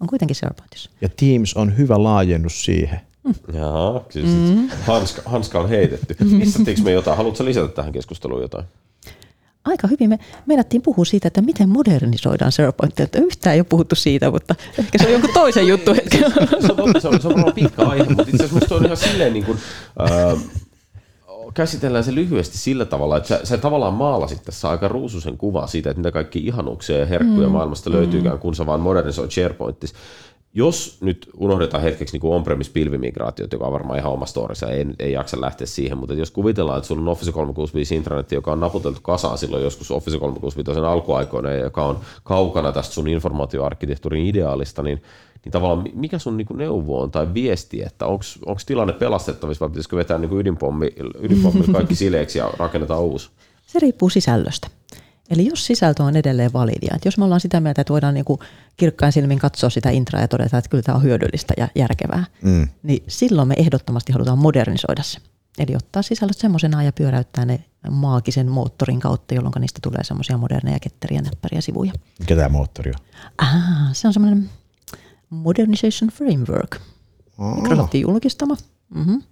on kuitenkin SharePointissa. Ja Teams on hyvä laajennus siihen. Mm. Jaa, kyllä mm. hanska, hanska on heitetty. Listattiinko me jotain? Haluatko lisätä tähän keskusteluun jotain? Aika hyvin me meinattiin puhua siitä, että miten modernisoidaan SharePointia. Että yhtään ei ole puhuttu siitä, mutta ehkä se on jonkun toisen juttu. se, on, se, on, se on pitkä aihe, mutta itse asiassa on ihan silleen niin kuin, äh, käsitellään se lyhyesti sillä tavalla, että sä, sä tavallaan maalasit tässä aika ruususen kuvaa siitä, että mitä kaikki ihanuuksia ja herkkuja mm. maailmasta löytyykään, kun sä vaan modernisoit SharePointissa. Jos nyt unohdetaan hetkeksi niin on-premise pilvimigraatiot, joka on varmaan ihan oma storissa, ei, ei jaksa lähteä siihen, mutta jos kuvitellaan, että sulla on Office 365 intranetti, joka on naputeltu kasaan silloin joskus Office 365 alkuaikoina ja joka on kaukana tästä sun informaatioarkkitehtuurin ideaalista, niin niin tavallaan mikä sun niin neuvo on tai viesti, että onko tilanne pelastettavissa vai pitäisikö vetää niin ydinpommi, ydinpommi kaikki sileeksi ja rakennetaan uusi? Se riippuu sisällöstä. Eli jos sisältö on edelleen validia, että jos me ollaan sitä mieltä, että voidaan niin kirkkain silmin katsoa sitä intraa ja todeta, että kyllä tämä on hyödyllistä ja järkevää, mm. niin silloin me ehdottomasti halutaan modernisoida se. Eli ottaa sisällöt semmoisena ja pyöräyttää ne maagisen moottorin kautta, jolloin niistä tulee semmoisia moderneja ketteriä näppäriä sivuja. Mikä tämä moottori on? Ah, se on semmoinen Modernization Framework. Oh. Microsoftin julkistama. Mm-hmm.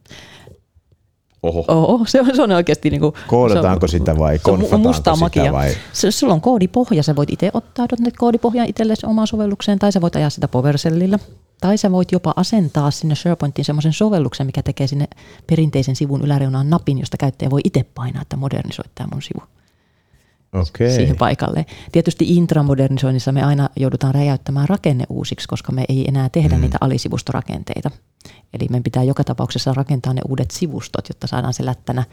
Oho. Oho, se on, se on oikeasti niin kuin, Koodataanko se, sitä vai konfataanko sitä magia. vai? Se, sulla on koodipohja, sä voit itse ottaa .NET-koodipohjan itsellesi omaan sovellukseen, tai sä voit ajaa sitä PowerShellillä, tai sä voit jopa asentaa sinne SharePointiin semmoisen sovelluksen, mikä tekee sinne perinteisen sivun yläreunaan napin, josta käyttäjä voi itse painaa, että modernisoi tämä mun sivu okay. siihen paikalle. Tietysti intramodernisoinnissa me aina joudutaan räjäyttämään rakenne uusiksi, koska me ei enää tehdä mm. niitä alisivustorakenteita. Eli meidän pitää joka tapauksessa rakentaa ne uudet sivustot, jotta saadaan se lättänä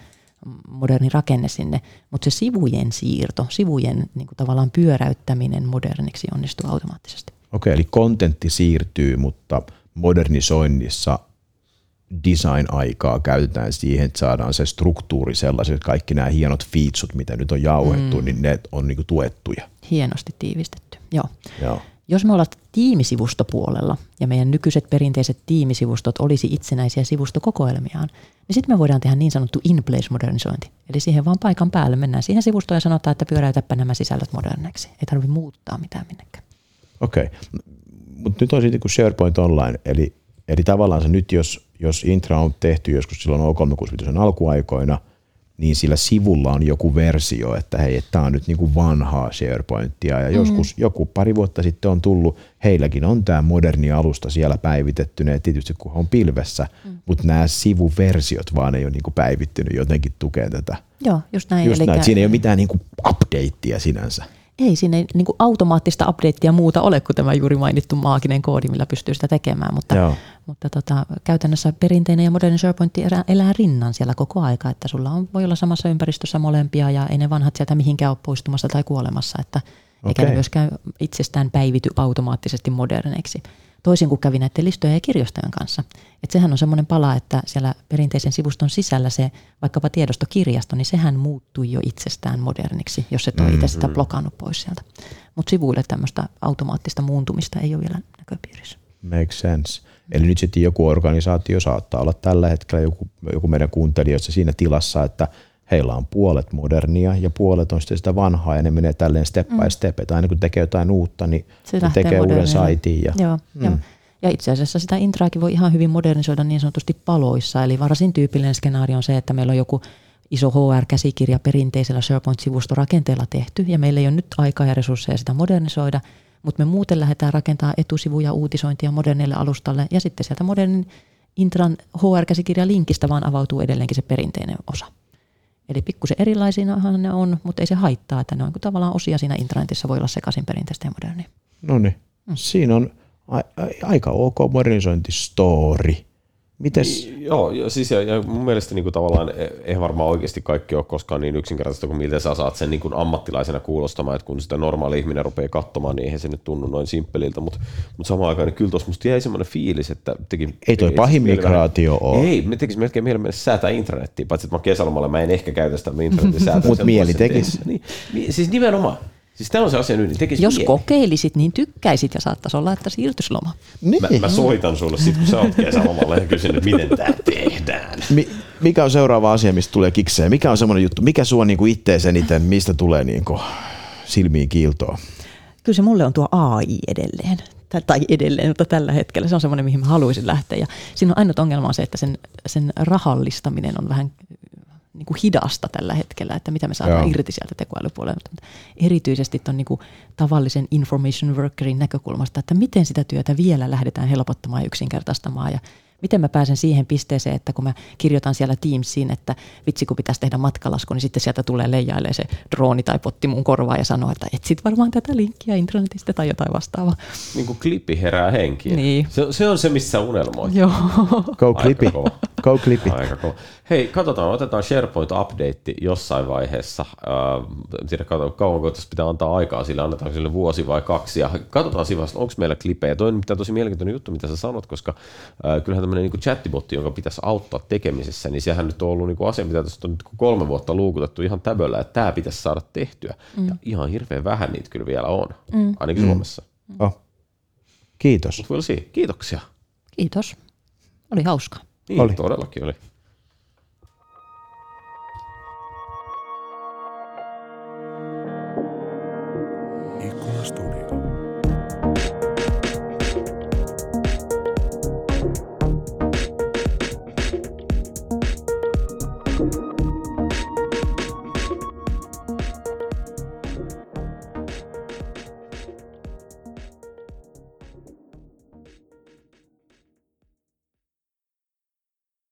moderni rakenne sinne. Mutta se sivujen siirto, sivujen niin kuin tavallaan pyöräyttäminen moderniksi onnistuu automaattisesti. Okei, okay, eli kontentti siirtyy, mutta modernisoinnissa design-aikaa käytetään siihen, että saadaan se struktuuri sellaiset, että kaikki nämä hienot featsut, mitä nyt on jauhettu, mm. niin ne on niinku tuettuja. Hienosti tiivistetty, joo. joo. Jos me ollaan tiimisivustopuolella ja meidän nykyiset perinteiset tiimisivustot olisi itsenäisiä sivustokokoelmiaan, niin sitten me voidaan tehdä niin sanottu in-place modernisointi. Eli siihen vaan paikan päälle mennään siihen sivustoon ja sanotaan, että pyöräytäpä nämä sisällöt moderneiksi. Ei tarvitse muuttaa mitään minnekään. Okei, okay. mutta nyt on sitten kuin SharePoint Online, eli, eli tavallaan se nyt jos jos intra on tehty joskus silloin O365 alkuaikoina, niin sillä sivulla on joku versio, että hei, tämä on nyt niin kuin vanhaa SharePointia. Ja mm. joskus joku pari vuotta sitten on tullut, heilläkin on tämä moderni alusta siellä päivitettynä, tietysti kun on pilvessä, mm. mutta nämä sivuversiot vaan ei ole niin kuin päivittynyt jotenkin tukee tätä. Joo, just näin. Just näin. Siinä ei ole mitään niin kuin updatea sinänsä ei siinä ei niin kuin automaattista updatea muuta ole kuin tämä juuri mainittu maaginen koodi, millä pystyy sitä tekemään, mutta, mutta tota, käytännössä perinteinen ja moderni SharePoint elää, elää rinnan siellä koko aika, että sulla on, voi olla samassa ympäristössä molempia ja ei ne vanhat sieltä mihinkään ole poistumassa tai kuolemassa, että okay. eikä ne myöskään itsestään päivity automaattisesti moderneiksi toisin kuin kävi näiden listojen ja kirjastojen kanssa. Et sehän on semmoinen pala, että siellä perinteisen sivuston sisällä se vaikkapa tiedostokirjasto, niin sehän muuttui jo itsestään moderniksi, jos et ole itse sitä mm-hmm. blokannut pois sieltä. Mutta sivuille tämmöistä automaattista muuntumista ei ole vielä näköpiirissä. Makes sense. Eli nyt sitten joku organisaatio saattaa olla tällä hetkellä joku, joku meidän kuuntelijoista siinä tilassa, että – heillä on puolet modernia ja puolet on sitten sitä vanhaa ja ne menee tälleen step mm. by step, että aina kun tekee jotain uutta, niin Se ne tekee uuden saitin. Ja, Joo, mm. ja, ja itse asiassa sitä intraakin voi ihan hyvin modernisoida niin sanotusti paloissa, eli varsin tyypillinen skenaario on se, että meillä on joku iso HR-käsikirja perinteisellä SharePoint-sivustorakenteella tehty, ja meillä ei ole nyt aikaa ja resursseja sitä modernisoida, mutta me muuten lähdetään rakentamaan etusivuja uutisointia modernille alustalle, ja sitten sieltä modernin Intran HR-käsikirjan linkistä vaan avautuu edelleenkin se perinteinen osa. Eli pikkusen erilaisinahan ne on, mutta ei se haittaa, että ne on tavallaan osia siinä internetissä voi olla sekaisin perinteistä ja modernia. No niin, mm. siinä on a- a- aika ok modernisointistori. Mites, Niin, joo, siis ja, ja mun mielestä niin kuin tavallaan e- eihän varmaan oikeasti kaikki ole koskaan niin yksinkertaista kuin miltä sä saat sen niin kuin ammattilaisena kuulostamaan, että kun sitä normaali ihminen rupeaa katsomaan, niin eihän se nyt tunnu noin simppeliltä, mutta, mutta samaan aikaan niin kyllä tuossa musta jäi semmoinen fiilis, että teki, Ei toi pahin migraatio oo. Ei, me tekisi melkein mieli mennä säätää internettiin, paitsi että mä kesälomalla mä en ehkä käytä sitä internetin säätää. Mut sen mieli voisi sen tekis. tehdä. Niin, siis nimenomaan. Siis tämä on se asia nyt, niin tekisi Jos mieli. kokeilisit, niin tykkäisit ja saattaisi olla, että siirtyisi loma. niin. Mä, mä soitan sulle sit, kun sä oot kesälomalla ja kysyn, että miten tämä tehdään. Mi- mikä on seuraava asia, mistä tulee kikseen? Mikä on semmoinen juttu? Mikä sua niinku ittees eniten, mistä tulee niinku silmiin kiiltoa? Kyllä se mulle on tuo AI edelleen. Tai edelleen, mutta tällä hetkellä se on semmoinen, mihin mä haluaisin lähteä. Ja siinä on ainut ongelma on se, että sen, sen rahallistaminen on vähän niin kuin hidasta tällä hetkellä, että mitä me saadaan Joo. irti sieltä tekoälypuolelta. Mutta erityisesti tuon niin kuin tavallisen information workerin näkökulmasta, että miten sitä työtä vielä lähdetään helpottamaan ja yksinkertaistamaan ja miten mä pääsen siihen pisteeseen, että kun mä kirjoitan siellä Teamsiin, että vitsi kun pitäisi tehdä matkalasku, niin sitten sieltä tulee leijailee se drooni tai potti mun korvaa ja sanoo, että etsit varmaan tätä linkkiä internetistä tai jotain vastaavaa. Niin kuin klippi herää henkiin. Niin. Se, se on se, missä unelmoit. Joo. Go kova. Go. Aika kova. Hei, katsotaan, otetaan SharePoint-update jossain vaiheessa. Äh, en tiedä, kauan- kauanko tässä pitää antaa aikaa sille, annetaanko sille vuosi vai kaksi. Ja katsotaan siinä onko meillä klipejä. Toi on tosi mielenkiintoinen juttu, mitä sä sanot, koska äh, kyllähän tämmöinen niin chattibotti, jonka pitäisi auttaa tekemisessä, niin sehän nyt on ollut niin asia, mitä tässä on nyt kolme vuotta luukutettu ihan täböllä, että tämä pitäisi saada tehtyä. Mm. Ja ihan hirveän vähän niitä kyllä vielä on, mm. ainakin mm. Suomessa. Oh. Kiitos. We'll see. Kiitoksia. Kiitos. Oli hauska. Niin, Oli. todellakin oli.